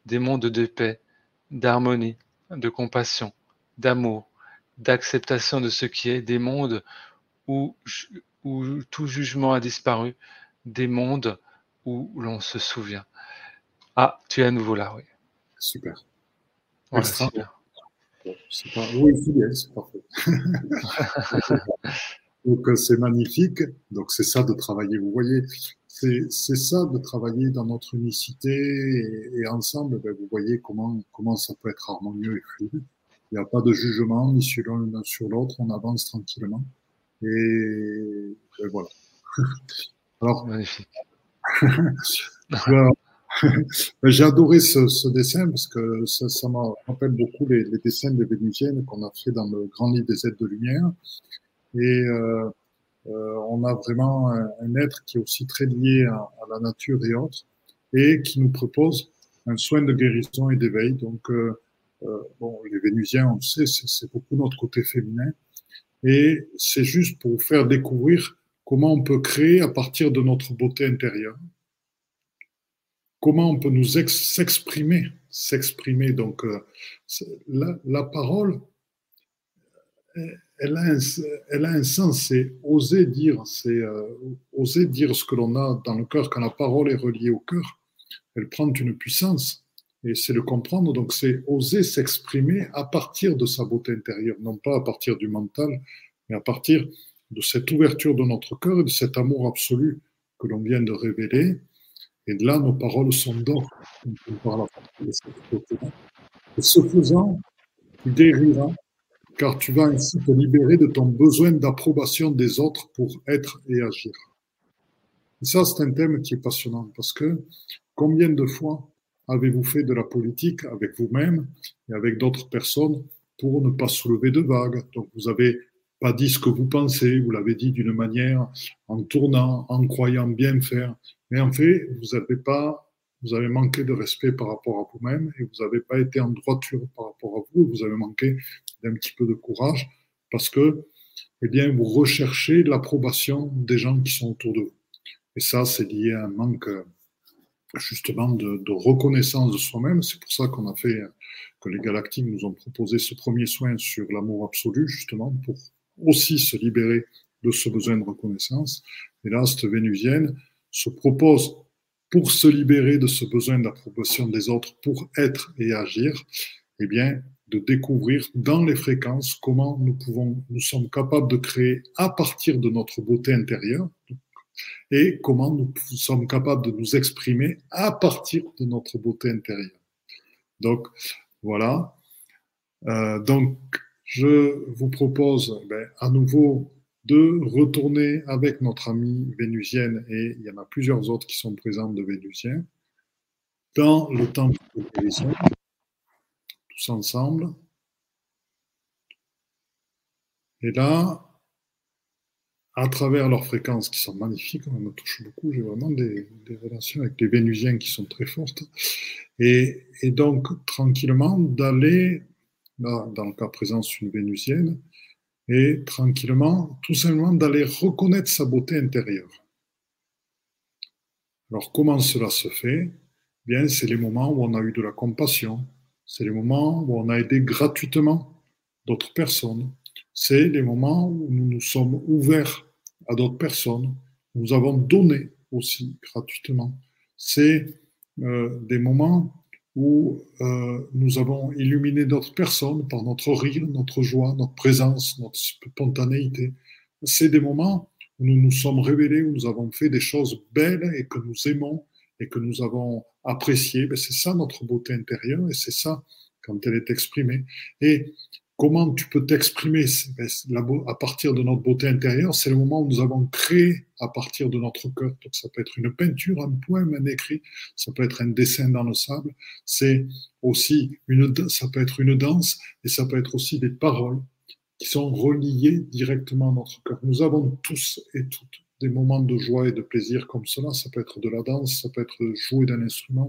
des mondes de paix, d'harmonie, de compassion, d'amour, d'acceptation de ce qui est, des mondes où, où tout jugement a disparu, des mondes où l'on se souvient. Ah, tu es à nouveau là, oui. Super. Voilà, super. Oui, c'est parfait. Donc euh, c'est magnifique. Donc c'est ça de travailler. Vous voyez, c'est ça de travailler dans notre unicité et, ensemble. Ben, vous voyez comment comment ça peut être harmonieux et fluide. Il n'y a pas de jugement ni sur l'un ni sur l'autre. On avance tranquillement. Et, voilà. Alors. Magnifique. J'ai adoré ce, ce, dessin parce que ça, ça me rappelle beaucoup les, les dessins des Vénusiennes qu'on a fait dans le Grand Livre des aides de lumière. Et euh, euh, on a vraiment un, être qui est aussi très lié à, à, la nature et autres, et qui nous propose un soin de guérison et d'éveil. Donc, euh, euh bon, les Vénusiens, on le sait, c'est beaucoup notre côté féminin. Et c'est juste pour vous faire découvrir comment on peut créer à partir de notre beauté intérieure, comment on peut nous s'exprimer, s'exprimer. Donc, euh, la, la, parole, elle a un, sens, c'est oser dire, c'est euh, oser dire ce que l'on a dans le cœur. Quand la parole est reliée au cœur, elle prend une puissance et c'est le comprendre. Donc c'est oser s'exprimer à partir de sa beauté intérieure, non pas à partir du mental, mais à partir de cette ouverture de notre cœur et de cet amour absolu que l'on vient de révéler. Et de là, nos paroles sont d'or. Et ce faisant, tu guériras car tu vas ainsi te libérer de ton besoin d'approbation des autres pour être et agir. Et ça, c'est un thème qui est passionnant parce que combien de fois avez-vous fait de la politique avec vous-même et avec d'autres personnes pour ne pas soulever de vagues? Donc vous avez pas dit ce que vous pensez, vous l'avez dit d'une manière en tournant, en croyant bien faire. Mais en fait, vous avez pas, vous avez manqué de respect par rapport à vous-même et vous n'avez pas été en droiture par rapport à vous. Vous avez manqué d'un petit peu de courage parce que, eh bien, vous recherchez l'approbation des gens qui sont autour de vous. Et ça, c'est lié à un manque justement de, de reconnaissance de soi-même. C'est pour ça qu'on a fait que les galactiques nous ont proposé ce premier soin sur l'amour absolu, justement, pour aussi se libérer de ce besoin de reconnaissance. Et là, cette vénusienne se propose, pour se libérer de ce besoin d'approbation des autres, pour être et agir, eh bien, de découvrir dans les fréquences comment nous pouvons, nous sommes capables de créer à partir de notre beauté intérieure, et comment nous sommes capables de nous exprimer à partir de notre beauté intérieure. Donc, voilà. Euh, donc, je vous propose ben, à nouveau de retourner avec notre amie vénusienne, et il y en a plusieurs autres qui sont présents de vénusiens, dans le temple de guérison, tous ensemble. Et là, à travers leurs fréquences qui sont magnifiques, on me touche beaucoup, j'ai vraiment des, relations avec les Vénusiens qui sont très fortes. Et, donc, tranquillement, d'aller, dans le cas présent, une Vénusienne, et tranquillement, tout simplement d'aller reconnaître sa beauté intérieure. Alors, comment cela se fait? Bien, c'est les moments où on a eu de la compassion, c'est les moments où on a aidé gratuitement d'autres personnes, c'est les moments où nous nous sommes ouverts à d'autres personnes. Nous avons donné aussi gratuitement. C'est euh, des moments où euh, nous avons illuminé d'autres personnes par notre rire, notre joie, notre présence, notre spontanéité. C'est des moments où nous nous sommes révélés, où nous avons fait des choses belles et que nous aimons et que nous avons appréciées. Ben, c'est ça notre beauté intérieure et c'est ça quand elle est exprimée. Et comment tu peux t'exprimer à partir de notre beauté intérieure C'est le moment où nous avons créé à partir de notre cœur. Donc ça peut être une peinture, un poème, un écrit, ça peut être un dessin dans le sable, c'est aussi une, ça peut être une danse et ça peut être aussi des paroles qui sont reliées directement à notre cœur. Nous avons tous et toutes des moments de joie et de plaisir comme cela. Ça peut être de la danse, ça peut être jouer d'un instrument,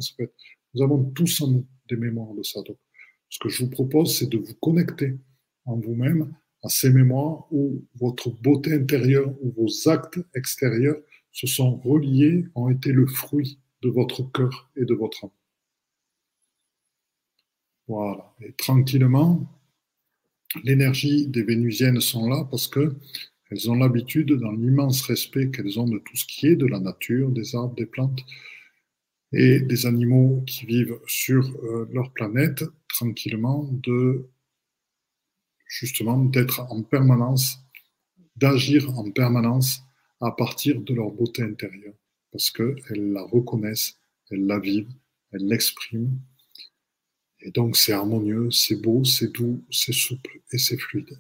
nous avons tous en nous des mémoires de ça. Donc, ce que je vous propose, c'est de vous connecter en vous-même à ces mémoires où votre beauté intérieure ou vos actes extérieurs se sont reliés, ont été le fruit de votre cœur et de votre âme. Voilà. Et tranquillement, l'énergie des Vénusiennes sont là parce que elles ont l'habitude, dans l'immense respect qu'elles ont de tout ce qui est de la nature, des arbres, des plantes, et des animaux qui vivent sur euh, leur planète tranquillement, de justement d'être en permanence, d'agir en permanence à partir de leur beauté intérieure, parce qu'elles la reconnaissent, elles la vivent, elles l'expriment. Et donc c'est harmonieux, c'est beau, c'est doux, c'est souple et c'est fluide.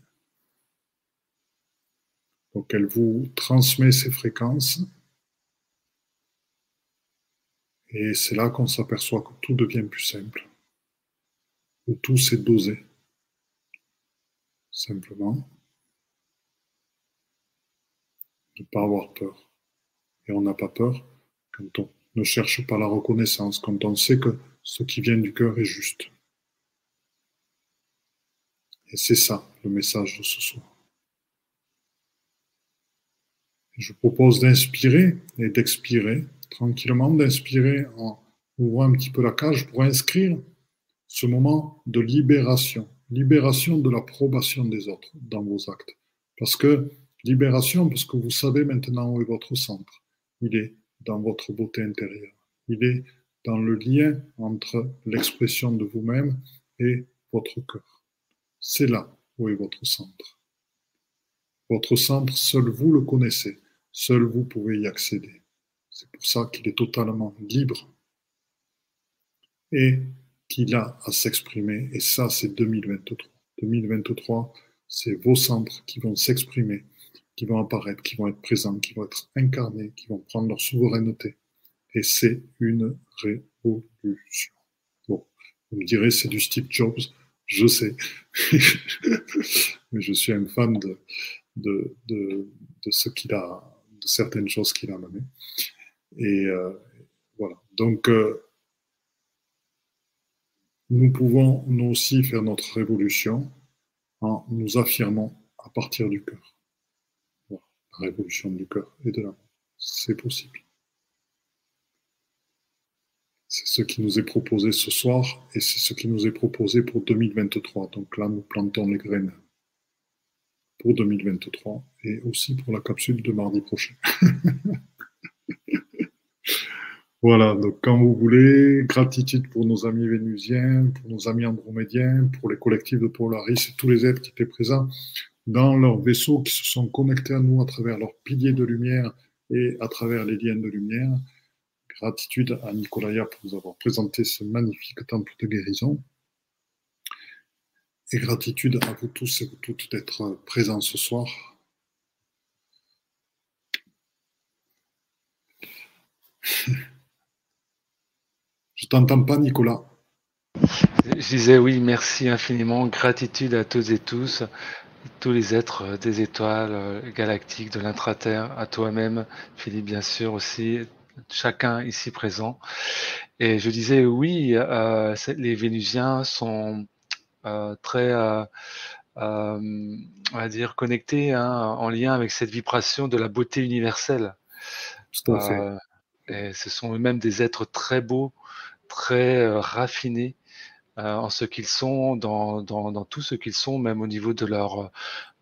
Donc elle vous transmet ces fréquences et c'est là qu'on s'aperçoit que tout devient plus simple, que tout s'est dosé. Simplement, ne pas avoir peur. Et on n'a pas peur quand on ne cherche pas la reconnaissance, quand on sait que ce qui vient du cœur est juste. Et c'est ça le message de ce soir. Je propose d'inspirer et d'expirer tranquillement, d'inspirer en ouvrant un petit peu la cage pour inscrire ce moment de libération, libération de l'approbation des autres dans vos actes. Parce que libération, parce que vous savez maintenant où est votre centre. Il est dans votre beauté intérieure. Il est dans le lien entre l'expression de vous-même et votre cœur. C'est là où est votre centre. Votre centre, seul vous le connaissez, seul vous pouvez y accéder. C'est pour ça qu'il est totalement libre et qu'il a à s'exprimer. Et ça, c'est 2023. 2023, c'est vos centres qui vont s'exprimer, qui vont apparaître, qui vont être présents, qui vont être incarnés, qui vont prendre leur souveraineté. Et c'est une révolution. Bon, vous me direz, c'est du Steve Jobs, je sais. Mais je suis un fan de, de, de, de ce qu'il a, de certaines choses qu'il a menées. Et euh, voilà. Donc, euh, nous pouvons nous aussi faire notre révolution en nous affirmant à partir du cœur. la révolution du cœur et de l'amour. C'est possible. C'est ce qui nous est proposé ce soir et c'est ce qui nous est proposé pour 2023. Donc là, nous plantons les graines pour 2023 et aussi pour la capsule de mardi prochain. voilà, donc quand vous voulez, gratitude pour nos amis vénusiens, pour nos amis andromédiens, pour les collectifs de Polaris et tous les êtres qui étaient présents dans leur vaisseau, qui se sont connectés à nous à travers leurs piliers de lumière et à travers les liens de lumière. Gratitude à Nicolaya pour nous avoir présenté ce magnifique temple de guérison et gratitude à vous tous et vous toutes d'être présents ce soir. Je t'entends pas, Nicolas. Je disais oui, merci infiniment, gratitude à toutes et tous, tous les êtres des étoiles euh, galactiques, de l'intraterre, à toi-même, Philippe, bien sûr aussi, chacun ici présent. Et je disais oui, euh, les Vénusiens sont euh, très, euh, euh, on va dire, connecté, hein, en lien avec cette vibration de la beauté universelle. Tout à fait. et ce sont eux-mêmes des êtres très beaux, très raffinés. en ce qu'ils sont, dans, tout ce qu'ils sont, même au niveau de leur,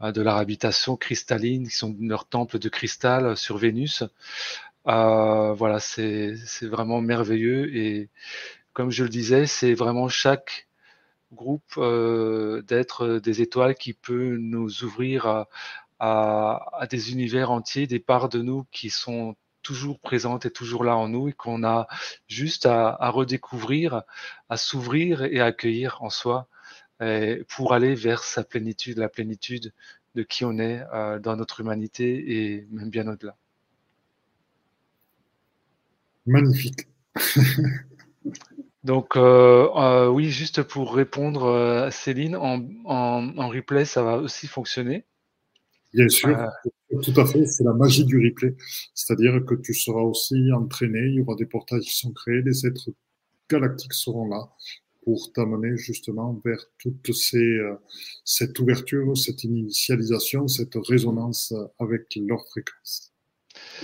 de leur habitation cristalline, qui sont leur temple de cristal sur Vénus. Euh, voilà, c'est vraiment merveilleux et comme je le disais, c'est vraiment chaque groupe euh, d'être euh, des étoiles qui peut nous ouvrir à, des univers entiers, des parts de nous qui sont toujours présentes et toujours là en nous et qu'on a juste à, à redécouvrir, à s'ouvrir et à accueillir en soi pour aller vers sa plénitude, la plénitude de qui on est euh, dans notre humanité et même bien au-delà. Magnifique. Donc euh, euh, oui, juste pour répondre à euh, Céline, en, en, replay, ça va aussi fonctionner. Bien sûr, tout à fait, c'est la magie du replay. C'est-à-dire que tu seras aussi entraîné, il y aura des portails qui sont créés, les êtres galactiques seront là pour t'amener justement vers toute ces, cette ouverture, cette initialisation, cette résonance avec leur fréquence.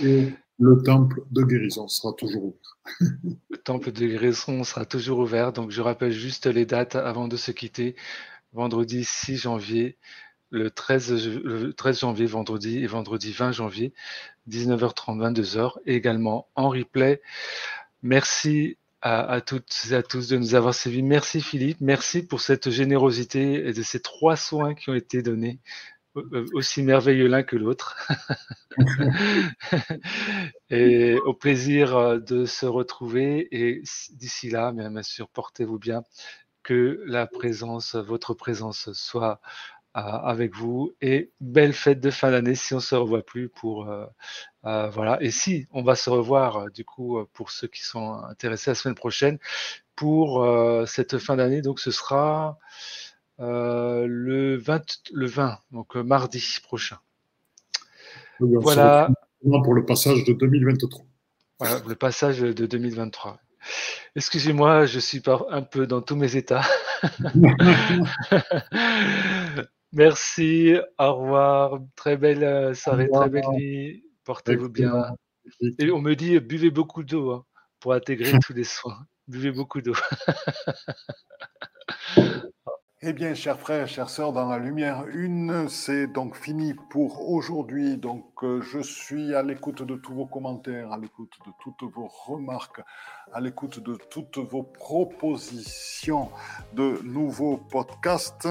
Et le temple de guérison sera toujours ouvert. le temple de guérison sera toujours ouvert. Donc, je rappelle juste les dates avant de se quitter. Vendredi 6 janvier, le 13, le 13 janvier, vendredi, et vendredi 20 janvier, 19h30, 22h, et également en replay. Merci à, toutes et à tous de nous avoir suivis. Merci Philippe, merci pour cette générosité et de ces trois soins qui ont été donnés euh, aussi merveilleux l'un que l'autre. et au plaisir euh, de se retrouver. Et d'ici là, bien sûr, portez-vous bien. Que la présence, votre présence soit avec vous. Et belle fête de fin d'année si on se revoit plus pour voilà. Et si on va se revoir du coup pour ceux qui sont intéressés la semaine prochaine pour cette fin d'année. Donc ce sera euh, le, 20, le 20, donc euh, mardi prochain. voilà. Pour le passage de 2023. Voilà, le passage de 2023. Excusez-moi, je suis un peu dans tous mes états. Merci, au revoir, très belle euh, soirée, très belle nuit, portez-vous bien. Et on me dit, buvez beaucoup d'eau hein, pour intégrer tous les soins. Buvez beaucoup d'eau. Eh bien, chers frères, chères sœurs, dans la lumière une, c'est donc fini pour aujourd'hui. Donc, euh, je suis à l'écoute de tous vos commentaires, à l'écoute de toutes vos remarques, à l'écoute de toutes vos propositions de nouveaux podcasts.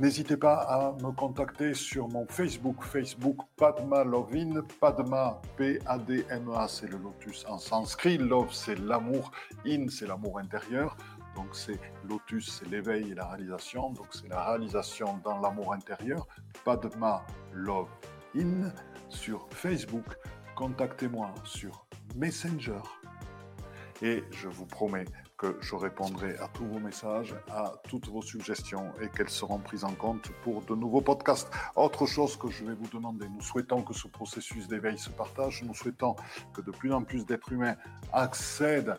N'hésitez pas à me contacter sur mon Facebook, Facebook Padma Lovin, Padma P-A-D-M-A, c'est le lotus en sanskrit, Love c'est l'amour, In c'est l'amour intérieur. Donc c'est lotus, c'est l'éveil et la réalisation. Donc c'est la réalisation dans l'amour intérieur. Padma Love In sur Facebook. Contactez-moi sur Messenger. Et je vous promets que je répondrai à tous vos messages, à toutes vos suggestions et qu'elles seront prises en compte pour de nouveaux podcasts. Autre chose que je vais vous demander, nous souhaitons que ce processus d'éveil se partage, nous souhaitons que de plus en plus d'êtres humains accèdent